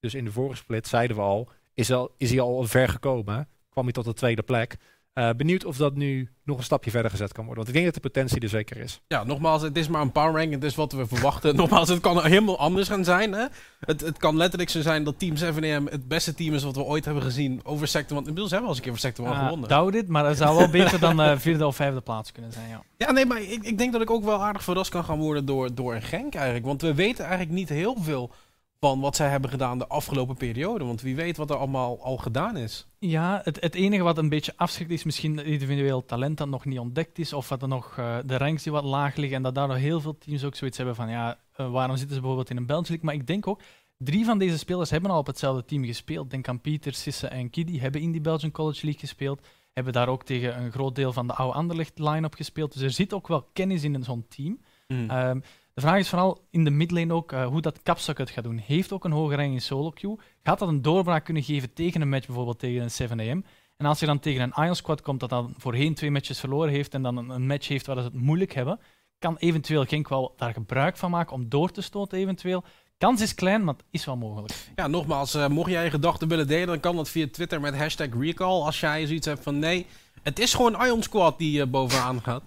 dus in de vorige split, zeiden we al, is, al, is hij al ver gekomen. Kwam hij tot de tweede plek. Eh, benieuwd of dat nu nog een stapje verder gezet kan worden. Want ik denk dat de potentie er zeker is. Ja, nogmaals, het is maar een power rank. Het is wat we verwachten. nogmaals, het kan helemaal anders gaan zijn. Hè? Het, het kan letterlijk zo zijn dat Team 7AM het beste team is wat we ooit hebben gezien over Sector 1. Inmiddels hebben we al eens een keer voor Sector 1 Ah, gewonnen. doubt it, maar het zou wel beter dan eh, vierde of vijfde plaats kunnen zijn, ja. Ja, nee, maar ik, ik denk dat ik ook wel aardig verrast kan gaan worden door, door een Genk eigenlijk. Want we weten eigenlijk niet heel veel van wat zij hebben gedaan de afgelopen periode. Want wie weet wat er allemaal al gedaan is. Ja, het, het enige wat een beetje afschrikt is misschien dat individueel talent dat nog niet ontdekt is, of dat er nog eh, de ranks die wat laag liggen en dat daardoor heel veel teams ook zoiets hebben van, ja, eh, waarom zitten ze bijvoorbeeld in een Belgian League? Maar ik denk ook, Drie van deze spelers hebben al op hetzelfde team gespeeld. Denk aan Pieter, Sisse en Kiddy, hebben in die Belgian College League gespeeld. Hebben daar ook tegen een groot deel van de oude Anderlecht line-up gespeeld. Dus er zit ook wel kennis in zo'n team. Mm. Ehm, de vraag is vooral in de midlane ook eh, hoe dat Kapstok het gaat doen. Heeft ook een hoge rang in solo queue. Gaat dat een doorbraak kunnen geven tegen een match, bijvoorbeeld tegen een 7am? En als je dan tegen een Ion Squad komt dat dan voorheen twee matches verloren heeft en dan een, match heeft waar ze het moeilijk hebben, kan eventueel Genk wel daar gebruik van maken om door te stoten eventueel. Kans is klein, maar het is wel mogelijk. Ja, nogmaals, eh, mocht jij je gedachten willen delen, dan kan dat via Twitter met hashtag recall. Als jij zoiets hebt van nee, het is gewoon Ion Squad die eh, bovenaan gaat.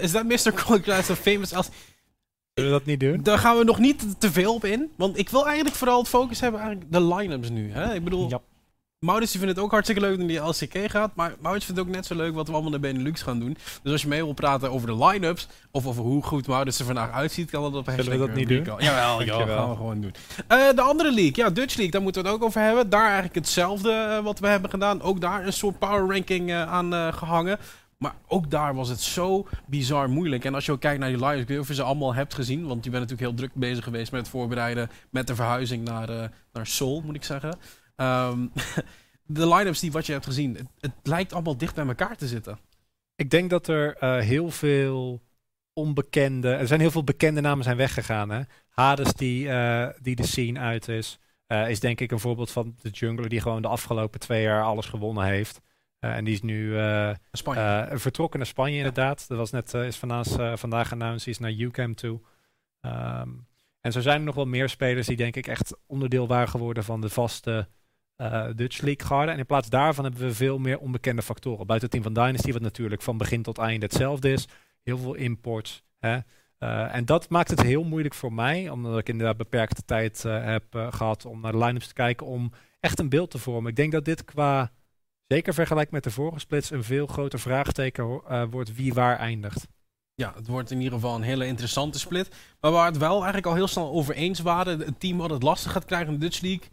Is dat Mr. Collector so famous als... Zullen we dat niet doen? Daar gaan we nog niet te veel op in. Want ik wil eigenlijk vooral het focus hebben eigenlijk de line-ups nu. Hè? Ik bedoel, Ja. Maurits vindt het ook hartstikke leuk dat hij LCK gaat. Maar Maurits vindt het ook net zo leuk wat we allemaal de Benelux gaan doen. Dus als je mee wil praten over de line-ups, of over hoe goed Maurits er vandaag uitziet, kan dat op hashtag we dat niet doen? recall. Jawel, ja, Dankjewel. gaan we gewoon doen. Eh, de andere league, ja, Dutch League, daar moeten we het ook over hebben. Daar eigenlijk hetzelfde eh, wat we hebben gedaan. Ook daar een soort power ranking eh, aan eh, gehangen. Maar ook daar was het zo bizar moeilijk. En als je ook kijkt naar die line-ups, ik weet of je ze allemaal hebt gezien. Want je bent natuurlijk heel druk bezig geweest met het voorbereiden. Met de verhuizing naar, eh, naar Seoul, moet ik zeggen. Ehm, de line-ups die wat je hebt gezien, het, lijkt allemaal dicht bij elkaar te zitten. Ik denk dat er eh, heel veel onbekende... Er zijn heel veel bekende namen zijn weggegaan. Hè? Hades die, eh, die de scene uit is. is denk ik een voorbeeld van de jungler die gewoon de afgelopen twee jaar alles gewonnen heeft. Eh, en die is nu eh, eh, vertrokken naar Spanje inderdaad. Dat was net, is vandaag, vandaag announced, die is naar UCAM toe. Ehm, en zo zijn er nog wel meer spelers die denk ik echt onderdeel waren geworden van de vaste Dutch League garde. En in plaats daarvan hebben we veel meer onbekende factoren. Buiten het team van Dynasty, wat natuurlijk van begin tot einde hetzelfde is. Heel veel imports. Hè? En dat maakt het heel moeilijk voor mij, omdat ik inderdaad beperkte tijd heb eh, gehad om naar de line-ups te kijken, om echt een beeld te vormen. Ik denk dat dit qua, zeker vergelijk met de vorige splits, een veel groter vraagteken eh, wordt wie waar eindigt. Ja, het wordt in ieder geval een hele interessante split. Maar waar het wel eigenlijk al heel snel over eens waren, het team wat het lastig gaat krijgen in de Dutch League,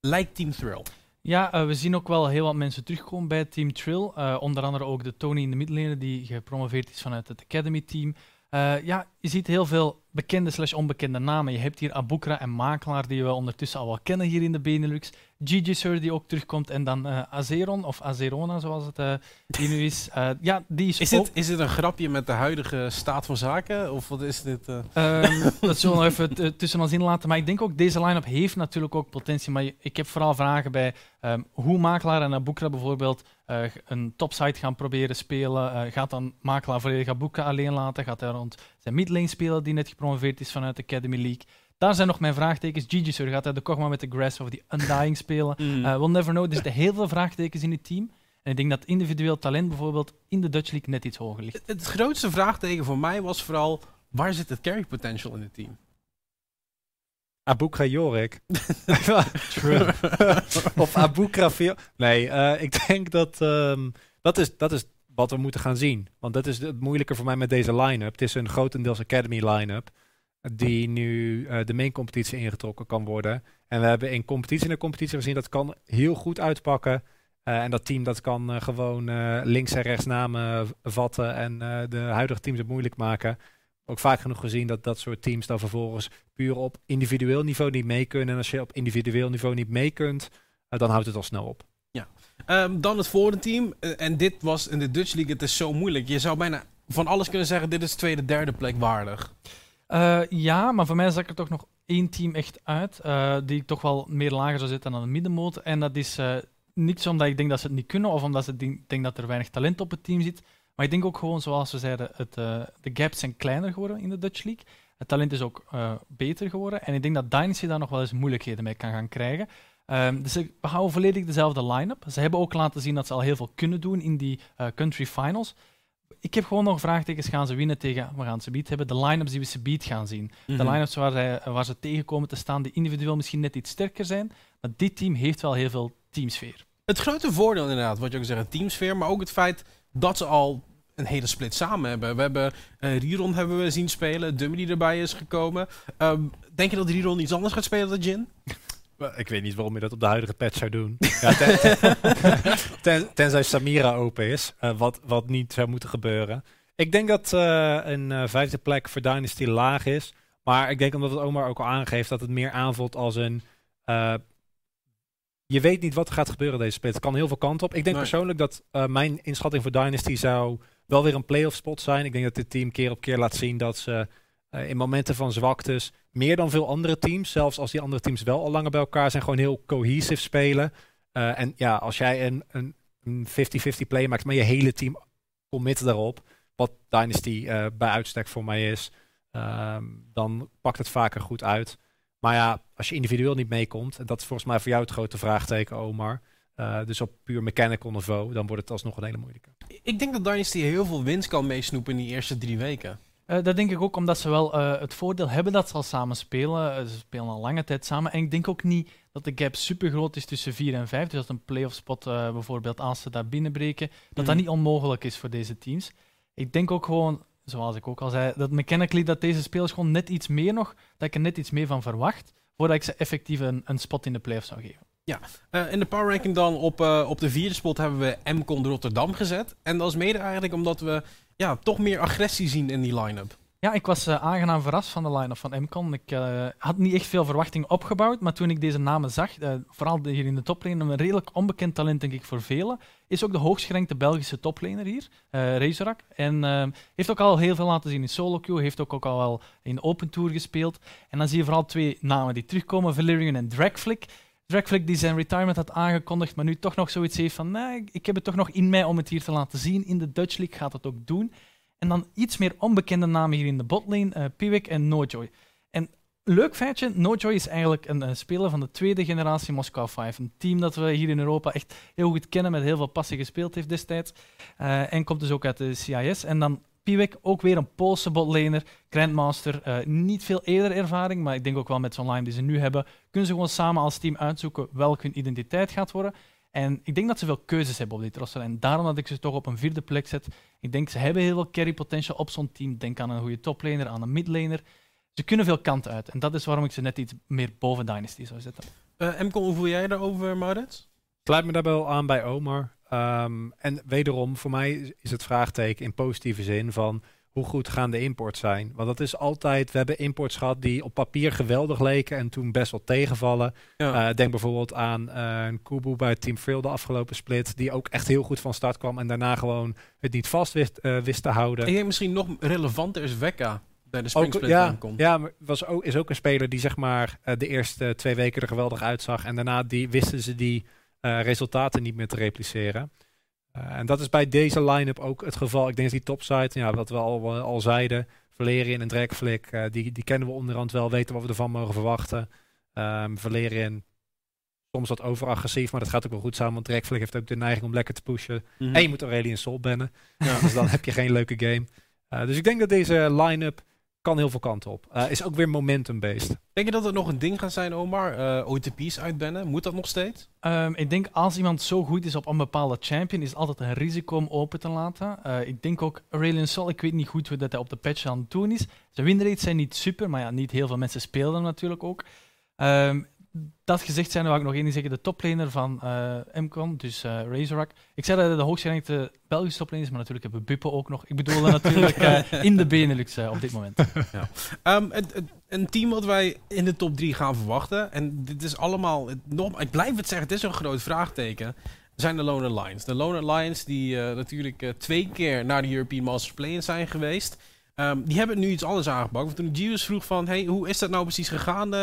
lijkt Team Thrill. Ja, eh, we zien ook wel heel wat mensen terugkomen bij Team Trill. Eh, onder andere ook de Tony in de middenlane, die gepromoveerd is vanuit het Academy Team. Eh, ja, je ziet heel veel bekende slash onbekende namen. Je hebt hier Abukra en Makelaar, die we ondertussen al wel kennen hier in de Benelux. Gigi Sir, die ook terugkomt. En dan eh, Azeron, of Azerona, zoals het eh, hier nu is. Eh, ja, die is, Is dit, is dit een grapje met de huidige staat van zaken? Of wat is dit? eh? Ehm, dat zullen we even tussen ons in laten. Maar ik denk ook, deze line-up heeft natuurlijk ook potentie. Maar ik heb vooral vragen bij ehm, hoe Makelaar en Abukra bijvoorbeeld een topside gaan proberen spelen. Gaat dan Makelaar volledig Abukra alleen laten? Gaat hij rond zijn midlane spelen die net gepromoveerd is vanuit de Academy League? Daar zijn nog mijn vraagtekens. Gigi Sir, gaat hij de Kogma met de Grass of die Undying spelen? Eh, we'll never know. Er zitten heel veel vraagtekens in het team. En ik denk dat individueel talent bijvoorbeeld in de Dutch League net iets hoger ligt. het, het grootste vraagteken voor mij was vooral, waar zit het carry potential in het team? Abukra Jorik. of Abukra Vio- Nee, eh, ik denk dat ehm, dat, is, dat is wat we moeten gaan zien. Want dat is het moeilijke voor mij met deze line-up. Het is een grotendeels Academy line-up. Die nu eh, de main competitie ingetrokken kan worden. En we hebben in competitie na competitie gezien dat kan heel goed uitpakken. Eh, en dat team dat kan eh, gewoon eh, links en rechts namen vatten en eh, de huidige teams het moeilijk maken. Ook vaak genoeg gezien dat dat soort teams dan vervolgens puur op individueel niveau niet mee kunnen. En als je op individueel niveau niet mee kunt, eh, dan houdt het al snel op. Ehm, dan het volgende team. Eh, en dit was in de Dutch League, het is zo moeilijk. Je zou bijna van alles kunnen zeggen, dit is tweede, derde plek waardig. Eh, ja, maar voor mij zak er toch nog één team echt uit. eh, die toch wel meer lager zou zetten dan de middenmoot. En dat is niet omdat ik denk dat ze het niet kunnen of omdat ik denk, denk dat er weinig talent op het team zit. Maar ik denk ook gewoon, zoals we zeiden, het, de gaps zijn kleiner geworden in de Dutch League. Het talent is ook beter geworden. En ik denk dat Dynasty daar nog wel eens moeilijkheden mee kan gaan krijgen. Ehm, dus we houden volledig dezelfde line-up. Ze hebben ook laten zien dat ze al heel veel kunnen doen in die eh, country finals. Ik heb gewoon nog vraagtekens. Gaan ze winnen tegen... We gaan ze beat hebben. De line-ups die we ze beat gaan zien. Mhm. De line-ups waar, zij- waar ze tegenkomen te staan, die individueel misschien net iets sterker zijn. Maar dit team heeft wel heel veel teamsfeer. Het grote voordeel inderdaad, wat je ook zegt, teamsfeer, maar ook het feit dat ze al een hele split samen hebben. We hebben eh Riron hebben we zien spelen, Dummy die erbij is gekomen. Ehm, denk je dat Riron iets anders gaat spelen dan Jin? Ik weet niet waarom je dat op de huidige patch zou doen. Ja, ten- ten- ten- tenzij Samira open is, eh, wat, wat niet zou moeten gebeuren. Ik denk dat eh, een eh, vijfde plek voor Dynasty laag is. Maar ik denk omdat het Omar ook al aangeeft dat het meer aanvoelt als een je weet niet wat er gaat gebeuren deze split. Het kan heel veel kanten op. Ik denk Nee. persoonlijk dat mijn inschatting voor Dynasty zou wel weer een playoff spot zijn. Ik denk dat dit team keer op keer laat zien dat ze eh, in momenten van zwaktes meer dan veel andere teams, zelfs als die andere teams wel al langer bij elkaar zijn, gewoon heel cohesive spelen. Eh, en ja, als jij een, een, een 50-50 play maakt, maar je hele team commit daarop, wat Dynasty eh, bij uitstek voor mij is, ehm, dan pakt het vaker goed uit. Maar ja, als je individueel niet meekomt, en dat is volgens mij voor jou het grote vraagteken, Omar. dus op puur mechanical niveau, dan wordt het alsnog een hele moeilijke. Ik denk dat Dynasty heel veel winst kan meesnoepen in die eerste drie weken. Eh, dat denk ik ook omdat ze wel eh, het voordeel hebben dat ze al samen spelen. Eh, ze spelen al lange tijd samen. En ik denk ook niet dat de gap super groot is tussen 4 en 5. Dus dat een playoff spot bijvoorbeeld, als ze daar binnenbreken, dat dat Mhm. niet onmogelijk is voor deze teams. Ik denk ook gewoon, zoals ik ook al zei, dat mechanically dat deze spelers gewoon net iets meer nog, dat ik er net iets meer van verwacht, voordat ik ze effectief een, een spot in de playoffs zou geven. Eh, in de power ranking dan op, op de vierde spot hebben we MCON Rotterdam gezet. En dat is mede eigenlijk omdat we ja, toch meer agressie zien in die line-up. Ja, ik was eh, aangenaam verrast van de line-up van MCON. Ik eh, had niet echt veel verwachting opgebouwd, maar toen ik deze namen zag, eh, vooral hier in de toplane, een redelijk onbekend talent denk ik voor velen, is ook de hoogst gerankte Belgische toplaner hier, eh Razorak. En eh, heeft ook al heel veel laten zien in solo heeft ook, ook al wel in Open Tour gespeeld. En dan zie je vooral twee namen die terugkomen, Valerian en Dragflick. Dragflick die zijn retirement had aangekondigd, maar nu toch nog zoiets heeft van, nee, ik- heb het toch nog in mij om het hier te laten zien. In de Dutch League gaat het ook doen. En dan iets meer onbekende namen hier in de botlane, eh Piwik en Nojoy. En leuk feitje, Nojoy is eigenlijk een, eh, speler van de tweede generatie Moskou 5. Een team dat we hier in Europa echt heel goed kennen, met heel veel passie gespeeld heeft destijds. Eh, en komt dus ook uit de CIS. En dan Piwik, ook weer een Poolse botlaner, Grandmaster. eh, niet veel eerder ervaring, maar ik denk ook wel met zo'n line die ze nu hebben, kunnen ze gewoon samen als team uitzoeken welk hun identiteit gaat worden. En ik denk dat ze veel keuzes hebben op dit roster. En daarom dat ik ze toch op een vierde plek zet. Ik denk ze hebben heel veel carry potential op zo'n team. Denk aan een goede toplaner, aan een midlaner. Ze kunnen veel kanten uit. En dat is waarom ik ze net iets meer boven Dynasty zou zetten. Eh MCON, hoe voel jij daarover, Maurits? Sluit me daarbij wel aan bij Omar. Ehm, en wederom, voor mij is het vraagteken in positieve zin van hoe goed gaan de imports zijn. Want dat is altijd, we hebben imports gehad die op papier geweldig leken en toen best wel tegenvallen. Ja. Eh, denk bijvoorbeeld aan eh, een Kubu bij Team Frill de afgelopen split, die ook echt heel goed van start kwam en daarna gewoon het niet vast wist, eh, wist te houden. ik denk misschien nog relevanter is Wekka bij de Springsplit ja, MCON. ja, maar was ook, is ook een speler die zeg maar eh, de eerste twee weken er geweldig uitzag. En daarna die, wisten ze die eh, resultaten niet meer te repliceren. Eh, en dat is bij deze line-up ook het geval. Ik denk dat die topside, ja, wat we al, eh, al zeiden, Valerian en eh die, die kennen we onderhand wel, weten wat we ervan mogen verwachten. Ehm Valerian soms wat overagressief, maar dat gaat ook wel goed samen, want Dragflick heeft ook de neiging om lekker te pushen. Mhm. En je moet Aurelian Sol bannen. Ja. Dus dan heb je geen leuke game. Eh, dus ik denk dat deze line-up kan heel veel kanten op. Eh, is ook weer momentum-based. Denk je dat het nog een ding gaat zijn, Omar? Eh, OTP's uitbannen? Moet dat nog steeds? Ehm, ik denk als iemand zo goed is op een bepaalde champion, is het altijd een risico om open te laten. Eh, ik denk ook Aurelion Sol, ik weet niet goed hoe dat hij op de patch aan het doen is. Zijn winrates zijn niet super, maar ja, niet heel veel mensen spelen hem natuurlijk ook. Ehm, dat gezegd zijn, wou ik nog één ding zeggen. De toplaner van eh MCON, dus eh Razorak. Ik zei dat hij de hoogstgerankte Belgische toplaner is, maar natuurlijk hebben we Buppen ook nog. Ik bedoelde natuurlijk eh, in de Benelux op dit moment. Ehm, het- het- een team wat wij in de top 3 gaan verwachten. En dit is allemaal. het- nog, ik blijf het zeggen, het is een groot vraagteken. Zijn de Loner Lions. De Loner Lions, die natuurlijk twee keer naar de European Masters Play-in zijn geweest. Ehm, die hebben nu iets anders aangepakt. Want toen Gius vroeg van, hey, hoe is dat nou precies gegaan,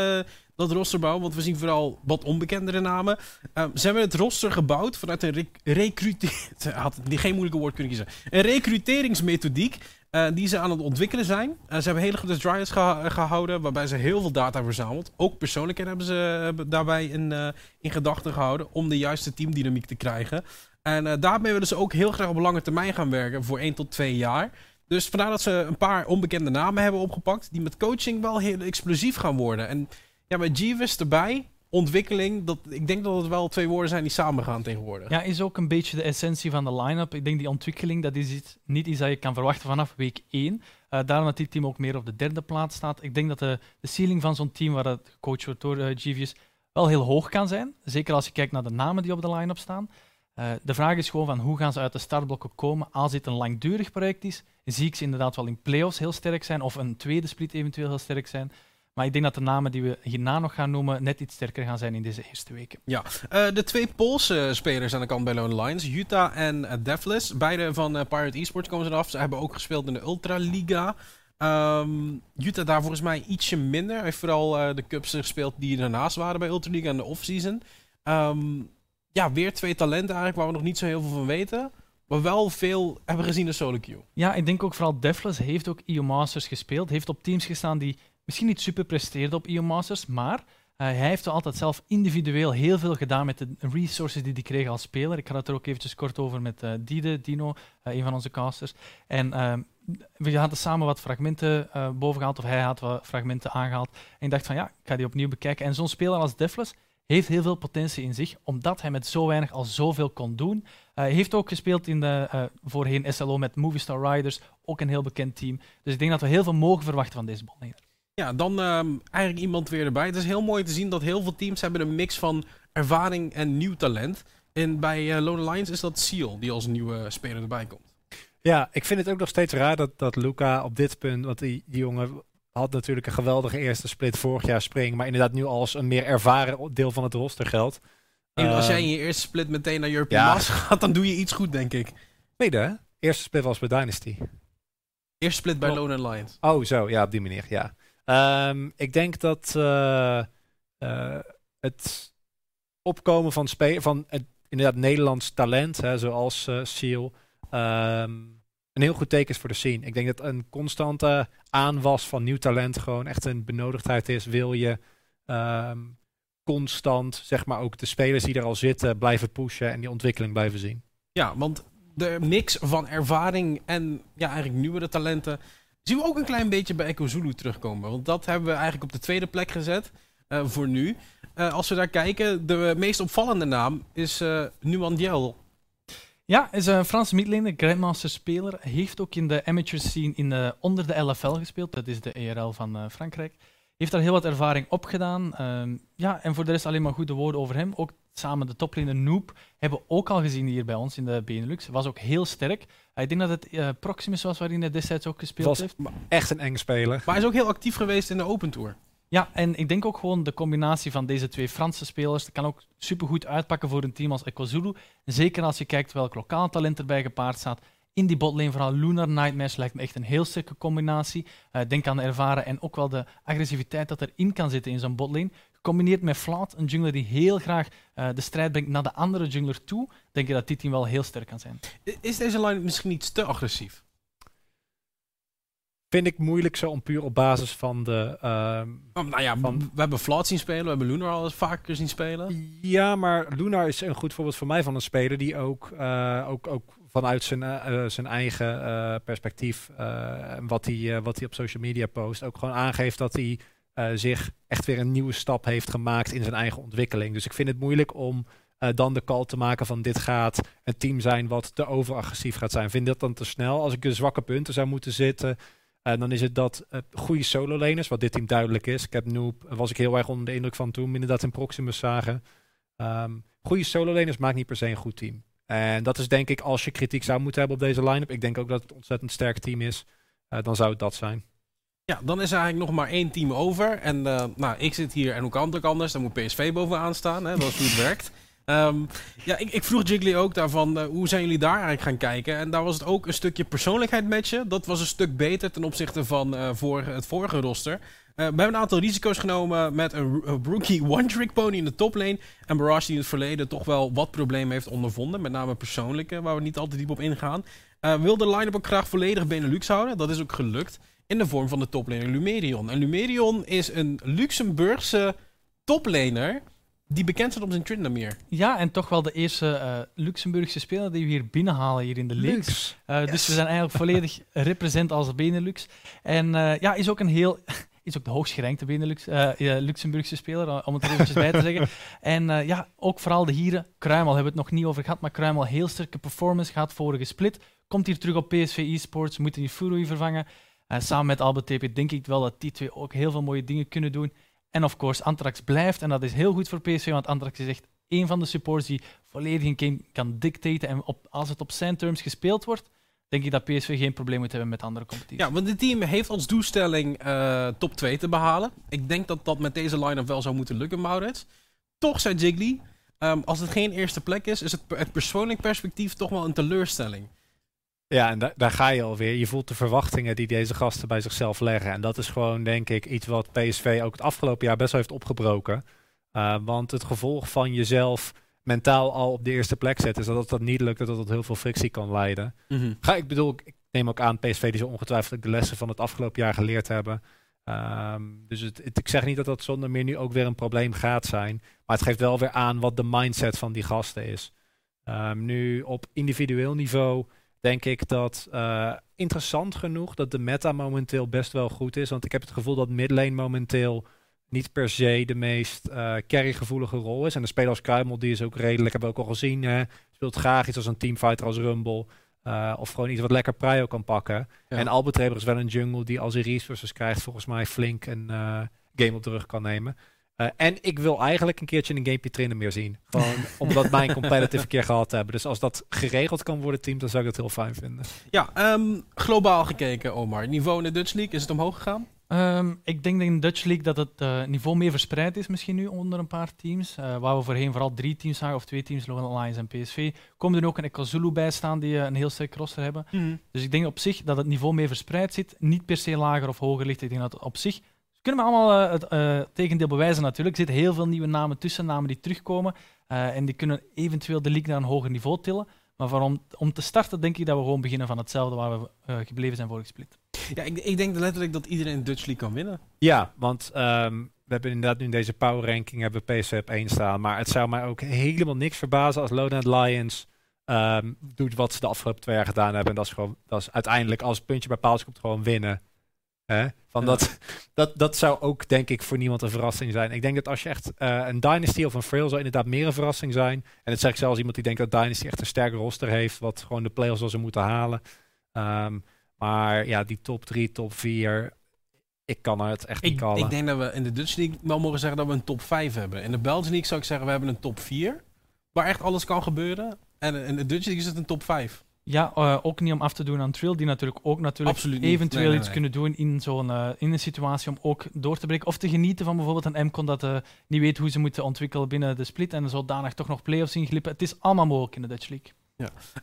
dat rosterbouw? Want we zien vooral wat onbekendere namen. Ehm, ze hebben het roster gebouwd vanuit een rec recrute- Ze had geen moeilijke woord kunnen kiezen. Een recruteringsmethodiek eh, die ze aan het ontwikkelen zijn. Eh, ze hebben hele goede geha- gehouden, waarbij ze heel veel data verzameld. Ook persoonlijkheid hebben ze daarbij in, eh, in gedachten gehouden om de juiste teamdynamiek te krijgen. En daarmee willen ze ook heel graag op lange termijn gaan werken, voor 1 tot 2 jaar. Dus vandaar dat ze een paar onbekende namen hebben opgepakt, die met coaching wel heel explosief gaan worden. En ja, met Jeeves erbij, ontwikkeling, dat, ik denk dat het wel twee woorden zijn die samen gaan tegenwoordig. Ja, is ook een beetje de essentie van de line-up. Ik denk die ontwikkeling, dat is niet iets dat je kan verwachten vanaf week 1. Eh, daarom dat dit team ook meer op de derde plaats staat. Ik denk dat de, de ceiling van zo'n team waar het gecoacht wordt door uh, wel heel hoog kan zijn. Zeker als je kijkt naar de namen die op de line-up staan. Uh, de vraag is gewoon van hoe gaan ze uit de startblokken komen. Als dit een langdurig project is, zie ik ze inderdaad wel in playoffs heel sterk zijn of een tweede split eventueel heel sterk zijn. Maar ik denk dat de namen die we hierna nog gaan noemen net iets sterker gaan zijn in deze eerste weken. Ja, eh, de twee Poolse spelers aan de kant bij Lone Lions, Utah en uh, Devlis. Beide van uh, Pirate Esports komen ze eraf. Ze hebben ook gespeeld in de Ultra Liga. Um, Utah daar volgens mij ietsje minder. Hij heeft vooral de cups gespeeld die ernaast waren bij Ultra Liga en de offseason. Um, ja, weer twee talenten eigenlijk waar we nog niet zo heel veel van weten. Maar wel veel hebben gezien in solo queue. Ja, ik denk ook vooral Devlis heeft ook EU Masters gespeeld. Heeft op teams gestaan die misschien niet super presteerden op EU Masters, maar uh, hij heeft altijd zelf individueel heel veel gedaan met de resources die hij kreeg als speler. Ik had het er ook eventjes kort over met uh, Dide, Dino, uh, een van onze casters. En ehm, we hadden samen wat fragmenten boven gehaald, of hij had wat fragmenten aangehaald. En ik dacht van ja, ik ga die opnieuw bekijken. En zo'n speler als Devlis heeft heel veel potentie in zich, omdat hij met zo weinig al zoveel kon doen. Hij heeft ook gespeeld in de voorheen SLO met Movistar Riders, ook een heel bekend team. Dus ik denk dat we heel veel mogen verwachten van deze bollener. Ja, dan um, eigenlijk iemand weer erbij. Het is heel mooi te zien dat heel veel teams hebben een mix van ervaring en nieuw talent. En bij uh, Lone Lions is dat Seal die als nieuwe speler erbij komt. Ja, ik vind het ook nog steeds raar dat, dat Luca op dit punt, want die, die jongen had natuurlijk een geweldige eerste split vorig jaar springen, maar inderdaad nu als een meer ervaren deel van het roster geldt. En als jij in je eerste split meteen naar European ja. Masters gaat, dan doe je iets goed, denk ik. Mede, hè? Eerste split was bij Dynasty. Eerste split bij oh. Lone Lions. Oh, zo. Ja, op die manier, ja. Um, ik denk dat uh, uh, het opkomen van, van het, inderdaad Nederlands talent, hè, zoals uh, Seal, um, een heel goed teken is voor de scene. Ik denk dat een constante aanwas van nieuw talent gewoon echt een benodigdheid is. Wil je um, constant, zeg maar ook de spelers die er al zitten, blijven pushen en die ontwikkeling blijven zien. Ja, want de mix van ervaring en ja, eigenlijk nieuwere talenten zien we ook een klein beetje bij Echo Zulu terugkomen. Want dat hebben we eigenlijk op de tweede plek gezet uh, voor nu. Uh, als we daar kijken, de meest opvallende naam is uh, Nuandiel. Ja, is een Franse midlaner, Grandmaster speler. Heeft ook in de amateur scene in de, onder de LFL gespeeld. Dat is de ERL van Frankrijk. Heeft daar heel wat ervaring opgedaan. Uh, ja, en voor de rest alleen maar goede woorden over hem. Ook samen de toplaner Noob hebben we ook al gezien hier bij ons in de Benelux. Was ook heel sterk. Uh, ik denk dat het uh, Proximus was waarin hij destijds ook gespeeld was heeft. Echt een eng speler. Maar hij is ook heel actief geweest in de Open Tour. Ja, en ik denk ook gewoon de combinatie van deze twee Franse spelers. Dat kan ook supergoed uitpakken voor een team als Ekozulu. Zeker als je kijkt welk lokaal talent erbij gepaard staat. In die botlane, vooral Lunar Nightmares, lijkt me echt een heel sterke combinatie. Uh, denk aan de ervaren en ook wel de agressiviteit dat erin kan zitten in zo'n botlane. Gecombineerd met Flat, een jungler die heel graag uh, de strijd brengt naar de andere jungler toe, denk je dat dit team wel heel sterk kan zijn. Is deze line misschien iets te agressief? vind ik moeilijk zo om puur op basis van de. Uh, oh, nou ja, van... we hebben Flat zien spelen, we hebben Lunar al eens vaker zien spelen. Ja, maar Lunar is een goed voorbeeld voor mij van een speler die ook, uh, ook, ook vanuit zijn, uh, zijn eigen uh, perspectief, wat hij wat hij op social media post, ook gewoon aangeeft dat hij zich echt weer een nieuwe stap heeft gemaakt in zijn eigen ontwikkeling. Dus ik vind het moeilijk om. dan de call te maken van dit gaat een team zijn wat te overagressief gaat zijn. Vind dat dan te snel? Als ik de zwakke punten zou moeten zitten, en dan is het dat goede solo-laners, wat dit team duidelijk is. Ik heb Noob, was ik heel erg onder de indruk van toen inderdaad in Proximus zagen. Um, goede solo-laners maakt niet per se een goed team. En dat is denk ik, als je kritiek zou moeten hebben op deze line-up, ik denk ook dat het een ontzettend sterk team is, uh, dan zou het dat zijn. Ja, dan is er eigenlijk nog maar één team over. En uh, nou, ik zit hier en hoe kan het ook anders? Dan moet PSV bovenaan staan, hè? dat is hoe het werkt. Um, ja, ik, ik, vroeg Jiggly ook daarvan, uh, hoe zijn jullie daar eigenlijk gaan kijken? En daar was het ook een stukje persoonlijkheid matchen. Dat was een stuk beter ten opzichte van uh, het vorige roster. Uh, we hebben een aantal risico's genomen met een, een rookie one-trick pony in de toplane. En Barrage die in het verleden toch wel wat problemen heeft ondervonden. Met name persoonlijke, waar we niet altijd diep op ingaan. Uh, wil de line-up ook graag volledig Benelux houden. Dat is ook gelukt. In de vorm van de toplaner Lumerion. En Lumerion is een Luxemburgse toplaner die bekend staat om zijn Tryndamere. Ja, en toch wel de eerste uh, Luxemburgse speler die we hier binnenhalen hier in de league. Uh, yes. Dus we zijn eigenlijk volledig represent als Benelux. En uh, ja, is ook een heel... Is ook de hoogst gerankte Benelux, Luxemburgse speler, om het er eventjes bij te zeggen. En ja, ook vooral de hieren. Kruimel hebben we het nog niet over gehad, maar Kruimel heel sterke performance gehad, vorige split. Komt hier terug op PSV eSports, moeten die Furui vervangen. samen met Albert TP denk ik wel dat die twee ook heel veel mooie dingen kunnen doen. En of course, Antrax blijft. En dat is heel goed voor PSV, want Antrax is echt een van de supports die volledig een game kan dictaten. En op, als het op zijn terms gespeeld wordt, denk ik dat PSV geen probleem moet hebben met andere competities. Ja, want dit team heeft als doelstelling eh, top 2 te behalen. Ik denk dat dat met deze line-up wel zou moeten lukken, Maurits. Toch zei Jiggly, ehm, als het geen eerste plek is, is het het persoonlijk perspectief toch wel een teleurstelling. Ja, en da- daar ga je alweer. Je voelt de verwachtingen die deze gasten bij zichzelf leggen. En dat is gewoon, denk ik, iets wat PSV ook het afgelopen jaar best wel heeft opgebroken. Uh, want het gevolg van jezelf mentaal al op de eerste plek zetten, is dat niet lukt, dat dat tot heel veel frictie kan leiden. Ga, ik bedoel, ik neem ook aan PSV die zo ongetwijfeld de lessen van het afgelopen jaar geleerd hebben. Ehm, dus het, het- ik zeg niet dat dat zonder meer nu ook weer een probleem gaat zijn. Maar het geeft wel weer aan wat de mindset van die gasten is. Ehm, nu op individueel niveau denk ik dat eh, interessant genoeg dat de meta momenteel best wel goed is. Want ik heb het gevoel dat midlane momenteel niet per se de meest eh carry-gevoelige rol is. En de speler als Kruimel, die is ook redelijk, hebben we ook al gezien, hè, speelt graag iets als een teamfighter als Rumble. eh, of gewoon iets wat lekker prio kan pakken. Ja. En Albert Reber is wel een jungle die als hij resources krijgt, volgens mij flink een eh, game op de rug kan nemen. En ik wil eigenlijk een keertje een gamepje trainer meer zien. Gewoon omdat mijn competitive een keer gehad hebben. Dus als dat geregeld kan worden, team, dan zou ik dat heel fijn vinden. Ja, ehm, globaal gekeken, Omar. Niveau in de Dutch League, is het omhoog gegaan? Ehm, ik denk dat in de Dutch League dat het eh, niveau meer verspreid is misschien nu onder een paar teams. Eh, waar we voorheen vooral drie teams zagen, of twee teams, Lone Alliance en PSV. Komen er ook een Ekazulu bij staan die eh, een heel sterk roster hebben. Dus ik denk op zich dat het niveau meer verspreid zit. Niet per se lager of hoger ligt. Ik denk dat op zich... Ze kunnen we allemaal het tegendeel bewijzen natuurlijk. Er zitten heel veel nieuwe namen tussen, namen die terugkomen. En die kunnen eventueel de league naar een hoger niveau tillen. Maar waarom, om te starten denk ik dat we gewoon beginnen van hetzelfde waar we eh, gebleven zijn vorige split. Ja, ik, ik denk letterlijk dat iedereen de Dutch League kan winnen. Ja, want ehm, we hebben inderdaad nu in deze power ranking hebben we PSV op 1 staan. Maar het zou mij ook helemaal niks verbazen als Lowland Lions ehm, doet wat ze de afgelopen twee jaar gedaan hebben. En dat is gewoon, dat is uiteindelijk als het puntje bij paaltje komt gewoon winnen. Hè? Van Ja. dat, dat, dat zou ook denk ik voor niemand een verrassing zijn. Ik denk dat als je echt eh, een Dynasty of een Frail zou inderdaad meer een verrassing zijn. En dat zeg ik zelfs iemand die denkt dat Dynasty echt een sterke roster heeft. Wat gewoon de playoffs zal ze moeten halen. Ehm, maar ja, die top 3, top 4. Ik kan het echt niet Ik, callen. ik denk dat we in de Dutch League wel mogen zeggen dat we een top 5 hebben. In de Belgian League zou ik zeggen we hebben een top 4. Waar echt alles kan gebeuren. En in de Dutch League is het een top 5. Ja, eh, ook niet om af te doen aan Trill, die natuurlijk ook natuurlijk eventueel Nee, nee, iets nee. kunnen doen in zo'n eh, in een situatie om ook door te breken. Of te genieten van bijvoorbeeld een MCON dat eh, niet weet hoe ze moeten ontwikkelen binnen de split en zodanig toch nog play-offs inglippen. Het is allemaal mogelijk in de Dutch League.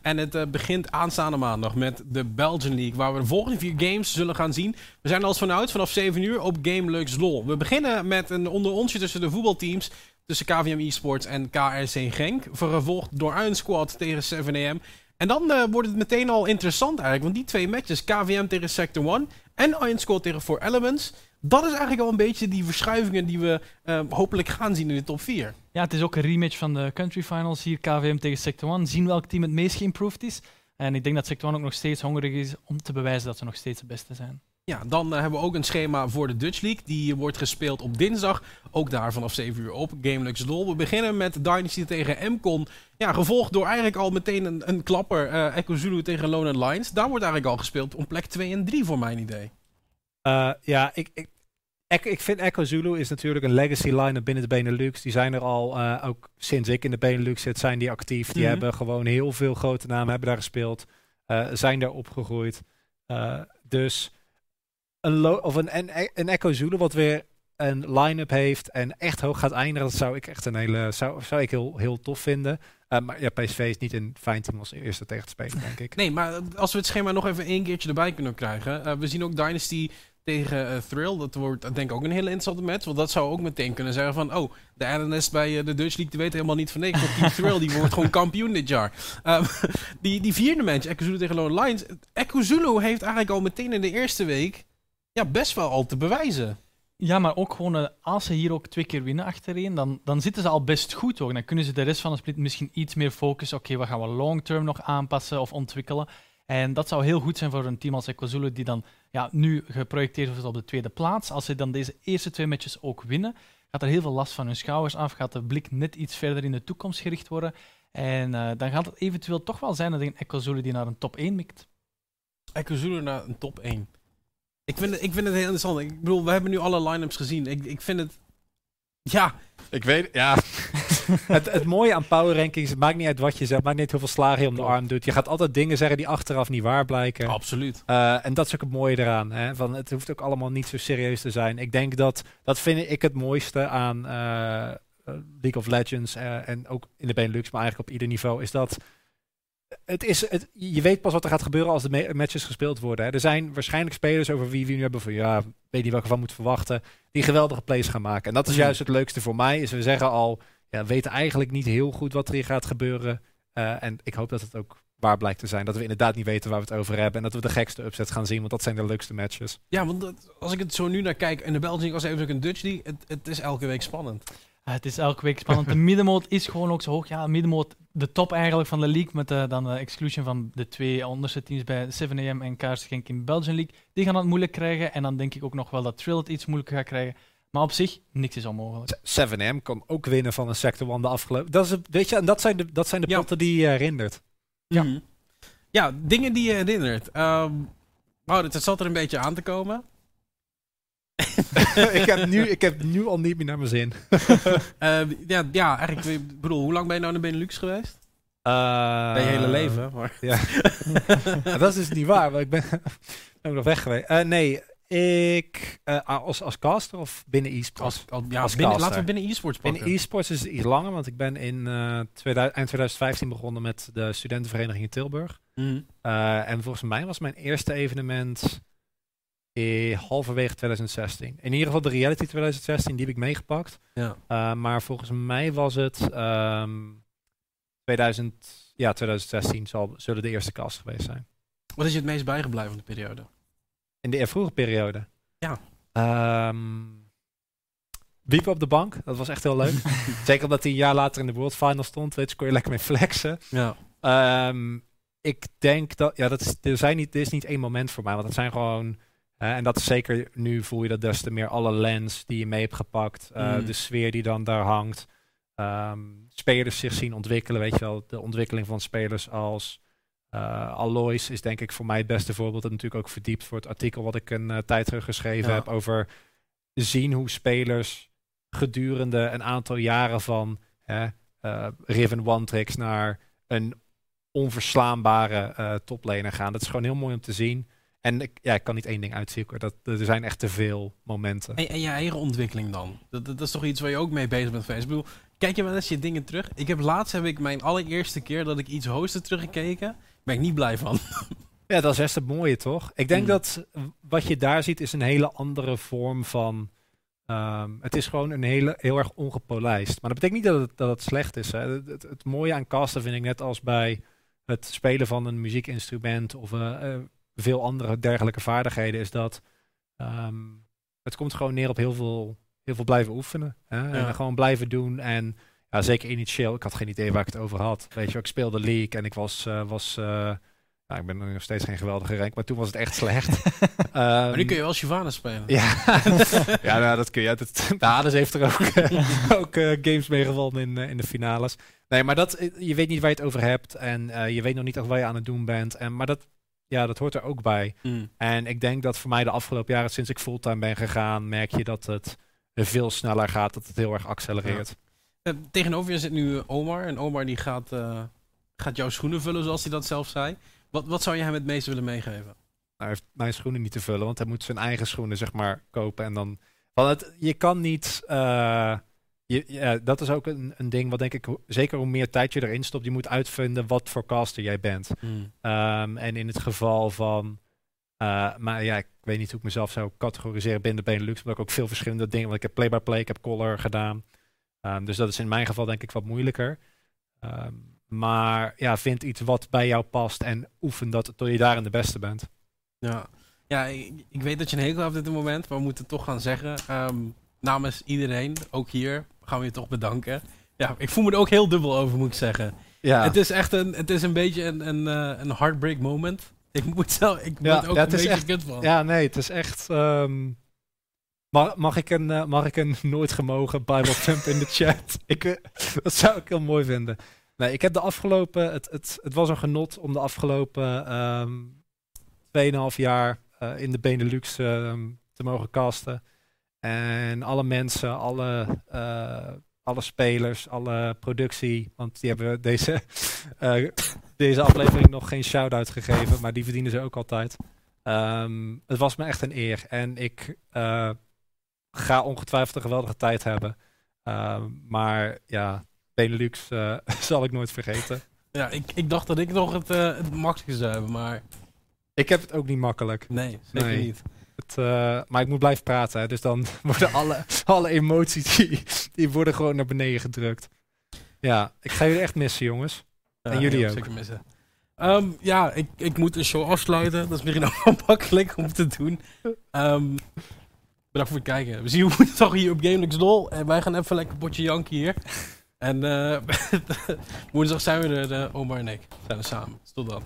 En het begint aanstaande maandag met de Belgian League, waar we de volgende vier games zullen gaan zien. We zijn er als vanuit vanaf 7 uur op Game Lux LOL. We beginnen met een onder onsje tussen de voetbalteams, tussen KVM Esports en KRC Genk. Vervolgd door Iron Squad tegen 7am. En dan eh, wordt het meteen al interessant eigenlijk, want die twee matches, KVM tegen Sector 1 en Iron Squad tegen 4 Elements, dat is eigenlijk al een beetje die verschuivingen die we eh, hopelijk gaan zien in de top 4. Ja, het is ook een rematch van de Country Finals hier, KVM tegen Sector 1. Zien welk team het meest geïmproved is. En ik denk dat Sector 1 ook nog steeds hongerig is om te bewijzen dat ze nog steeds het beste zijn. Ja, dan eh, hebben we ook een schema voor de Dutch League. Die wordt gespeeld op dinsdag. Ook daar vanaf 7 uur op GameLux LOL. We beginnen met Dynasty tegen MCON. Ja, gevolgd door eigenlijk al meteen een, een klapper. eh Echo Zulu tegen Lone Lions. Daar wordt eigenlijk al gespeeld om plek 2 en 3 voor mijn idee. Eh, ja, ik, ik, ik, ik vind Echo Zulu is natuurlijk een legacy line binnen de Benelux. Die zijn er al, ook sinds ik in de Benelux zit, zijn die actief. Die Mhm. hebben gewoon heel veel grote namen, hebben daar gespeeld. zijn daar opgegroeid. Dus een, of een, een, een Echo Zulu wat weer een line-up heeft en echt hoog gaat eindigen, dat zou ik echt een hele, zou, zou ik heel, heel tof vinden. Eh, maar ja, PSV is niet een fijn team als eerste tegen te spelen, denk ik. Nee, maar als we het schema nog even één keertje erbij kunnen krijgen. eh, we zien ook Dynasty tegen eh, Thrill. Dat wordt denk ik ook een hele interessante match. Want dat zou ook meteen kunnen zeggen van... Oh, de analyst bij de Dutch League die weet helemaal niet van niks. Want Team Thrill die wordt gewoon kampioen dit jaar. Ehm, die, die vierde match, Echo Zulu tegen Lone Lions. Echo Zulu heeft eigenlijk al meteen in de eerste week... Ja, best wel al te bewijzen. Ja, maar ook gewoon, eh, als ze hier ook twee keer winnen achtereen, dan, dan zitten ze al best goed hoor. Dan kunnen ze de rest van de split misschien iets meer focussen. Oké, wat gaan we long-term nog aanpassen of ontwikkelen? En dat zou heel goed zijn voor een team als Equazulu, die dan ja, nu geprojecteerd wordt op de tweede plaats. Als ze dan deze eerste twee matches ook winnen, gaat er heel veel last van hun schouders af. Gaat de blik net iets verder in de toekomst gericht worden. En eh, dan gaat het eventueel toch wel zijn dat een Equazulu die naar een top 1 mikt. Echo Zulu naar een top 1. Ik vind, het, ik vind het heel interessant. Ik bedoel, we hebben nu alle line-ups gezien. Ik, ik vind het... Ja, Ik weet, ja. het, het mooie aan power rankings, het maakt niet uit wat je zegt, het maakt niet uit hoeveel slagen je om de arm doet. Je gaat altijd dingen zeggen die achteraf niet waar blijken. Absoluut. Uh, en dat is ook het mooie eraan. Hè? Van, het hoeft ook allemaal niet zo serieus te zijn. Ik denk dat, dat vind ik het mooiste aan uh, League of Legends en ook in de Benelux, maar eigenlijk op ieder niveau, is dat het is, het, je weet pas wat er gaat gebeuren als de matches gespeeld worden. Hè. Er zijn waarschijnlijk spelers over wie we nu hebben van ja, weet niet welke van moet verwachten, die geweldige plays gaan maken. En dat is mhm. juist het leukste voor mij. Is we zeggen al, ja, we weten eigenlijk niet heel goed wat er hier gaat gebeuren. Uh, en ik hoop dat het ook waar blijkt te zijn. Dat we inderdaad niet weten waar we het over hebben. En dat we de gekste upset gaan zien, want dat zijn de leukste matches. Ja, want als ik het zo nu naar kijk, en de België was even een Dutch die, het, het is elke week spannend. Het is elke week spannend. De middenmoot is gewoon ook zo hoog. Ja, middenmoot de top eigenlijk van de league, met de, dan de exclusion van de twee onderste teams bij 7am en Kaars Genk in de Belgian League. Die gaan het moeilijk krijgen. En dan denk ik ook nog wel dat Trill het iets moeilijker gaat krijgen. Maar op zich, niks is onmogelijk. 7M kan ook winnen van een Sector One de afgelopen... Dat, is, weet je, en dat zijn de, dat zijn de ja. potten die je herinnert. Ja. Mhm. ja, dingen die je herinnert. Um, het zat er een beetje aan te komen. ik, heb nu, ik heb nu al niet meer naar mijn zin. uh, ja, ja, eigenlijk, ik bedoel, hoe lang ben je nou in de Benelux geweest? Uh, je hele leven. Maar. Ja. dat is dus niet waar, want ik ben, ben nog weg geweest. Uh, nee, ik uh, als, als caster of binnen e-sports? Als, ja, als binnen, laten we binnen e-sports pakken. Binnen e-sports is het iets langer, want ik ben in 2000, eind 2015 begonnen met de studentenvereniging in Tilburg. Mm. en volgens mij was mijn eerste evenement eh, halverwege 2016. In ieder geval de Reality 2016, die heb ik meegepakt. Ja. Uh, maar volgens mij was het um, ehm, 2000, ja, 2016 zal, zullen de eerste kast geweest zijn. Wat is je het meest bijgebleven van de periode? In de vroege periode? Ja. Um, Wiepen op de bank, dat was echt heel leuk. Zeker omdat hij een jaar later in de World Final stond, weet je, kon je lekker mee flexen. Ja. Um, ik denk dat, ja, dat is, er, zijn niet, er is niet één moment voor mij, want het zijn gewoon en dat is zeker nu voel je dat des te meer alle lens die je mee hebt gepakt, uh, de sfeer die dan daar hangt, um, spelers zich zien ontwikkelen, weet je wel, de ontwikkeling van spelers als uh, Alois is denk ik voor mij het beste voorbeeld. En natuurlijk ook verdiept voor het artikel wat ik een uh, tijd terug geschreven heb over zien hoe spelers gedurende een aantal jaren van hè, Riven One Tricks naar een onverslaanbare toplaner gaan. Dat is gewoon heel mooi om te zien. En ik, ja, ik kan niet één ding uitzoeken. Dat, er zijn echt te veel momenten. En, en je eigen ontwikkeling dan? Dat, dat, is toch iets waar je ook mee bezig bent geweest? Ik bedoel, kijk je wel eens je dingen terug? Ik heb laatst heb ik mijn allereerste keer dat ik iets hosten teruggekeken. Ben ik niet blij van. Ja, dat is best het mooie, toch? Ik denk hmm. dat wat je daar ziet is een hele andere vorm van... Um, het is gewoon een hele, heel erg ongepolijst. Maar dat betekent niet dat het, dat het slecht is. Hè. Het, het, het, mooie aan casten vind ik net als bij het spelen van een muziekinstrument of uh, veel andere dergelijke vaardigheden, is dat ehm, het komt gewoon neer op heel veel, heel veel blijven oefenen. Hè? En gewoon blijven doen. En ja, zeker initieel, ik had geen idee waar ik het over had. Weet je, ik speelde League en ik was, uh, was uh, ik ben nog steeds geen geweldige rank, maar toen was het echt slecht. um, maar nu kun je wel Shyvana spelen. Ja, ja nou, dat kun je. Dat, de Hades heeft er ook, ook uh, games mee gewonnen in, in de finales. Nee, maar dat, je weet niet waar je het over hebt en je weet nog niet of wat je aan het doen bent. En, maar dat, ja, dat hoort er ook bij. Mm. En ik denk dat voor mij de afgelopen jaren, sinds ik fulltime ben gegaan, merk je dat het veel sneller gaat, dat het heel erg accelereert. Ja. Uh, tegenover je zit nu Omar. En Omar die gaat, uh, gaat jouw schoenen vullen, zoals hij dat zelf zei. Wat, wat zou je hem het meest willen meegeven? Hij heeft mijn schoenen niet te vullen, want hij moet zijn eigen schoenen, zeg maar, kopen. En dan. Want het, je kan niet. Uh, je, ja, dat is ook een, een ding wat denk ik, zeker hoe meer tijd je erin stopt, je moet uitvinden wat voor caster jij bent. Hmm. Ehm, en in het geval van, uh, maar ja, ik weet niet hoe ik mezelf zou categoriseren binnen de Benelux, omdat ik ook veel verschillende dingen, want ik heb play-by-play, ik heb color gedaan. Um, dus dat is in mijn geval denk ik wat moeilijker. Um, maar ja, vind iets wat bij jou past en oefen dat tot je daarin de beste bent. Ja, ja ik, ik weet dat je een hekel hebt op dit moment, maar we moeten toch gaan zeggen, namens iedereen, ook hier, gaan we je toch bedanken. Ja, ik voel me er ook heel dubbel over, moet ik zeggen. Ja. Het is echt een, het is een beetje een, een, eh, een heartbreak moment. Ik moet zelf, ik ja, ook ja, een beetje echt, kut van. Ja, nee, het is echt... Um, mag, mag, ik een, uh, mag ik een nooit gemogen Bible Trump in de chat? ik, uh, dat zou ik heel mooi vinden. Nee, ik heb de afgelopen... Het, het, het was een genot om de afgelopen um, ehm, 2,5 jaar in de Benelux um, te mogen casten. En alle mensen, alle, uh, alle spelers, alle productie. Want die hebben deze, eh, deze aflevering nog geen shout-out gegeven, maar die verdienen ze ook altijd. Ehm, het was me echt een eer. En ik eh, ga ongetwijfeld een geweldige tijd hebben. Ehm, maar ja, Benelux eh, zal ik nooit vergeten. Ja, ik, ik dacht dat ik nog het, eh het makkelijkste zou hebben, maar Ik heb het ook niet makkelijk. nee, zeker Nee. niet. Het, eh, maar ik moet blijven praten, hè, dus dan worden alle, alle emoties die, die worden gewoon naar beneden gedrukt. Ja, ik ga jullie echt missen, jongens. Ja, En jullie ook. Zeker missen. Ehm, ja, ik, ik moet de show afsluiten. Dat is misschien wel makkelijk om te doen. Ehm, bedankt voor het kijken. We zien je woensdag hier op GameLix Dol. En wij gaan even lekker potje janken hier. En eh woensdag zijn we er, eh, Omar en ik. Zijn we samen. Dus tot dan.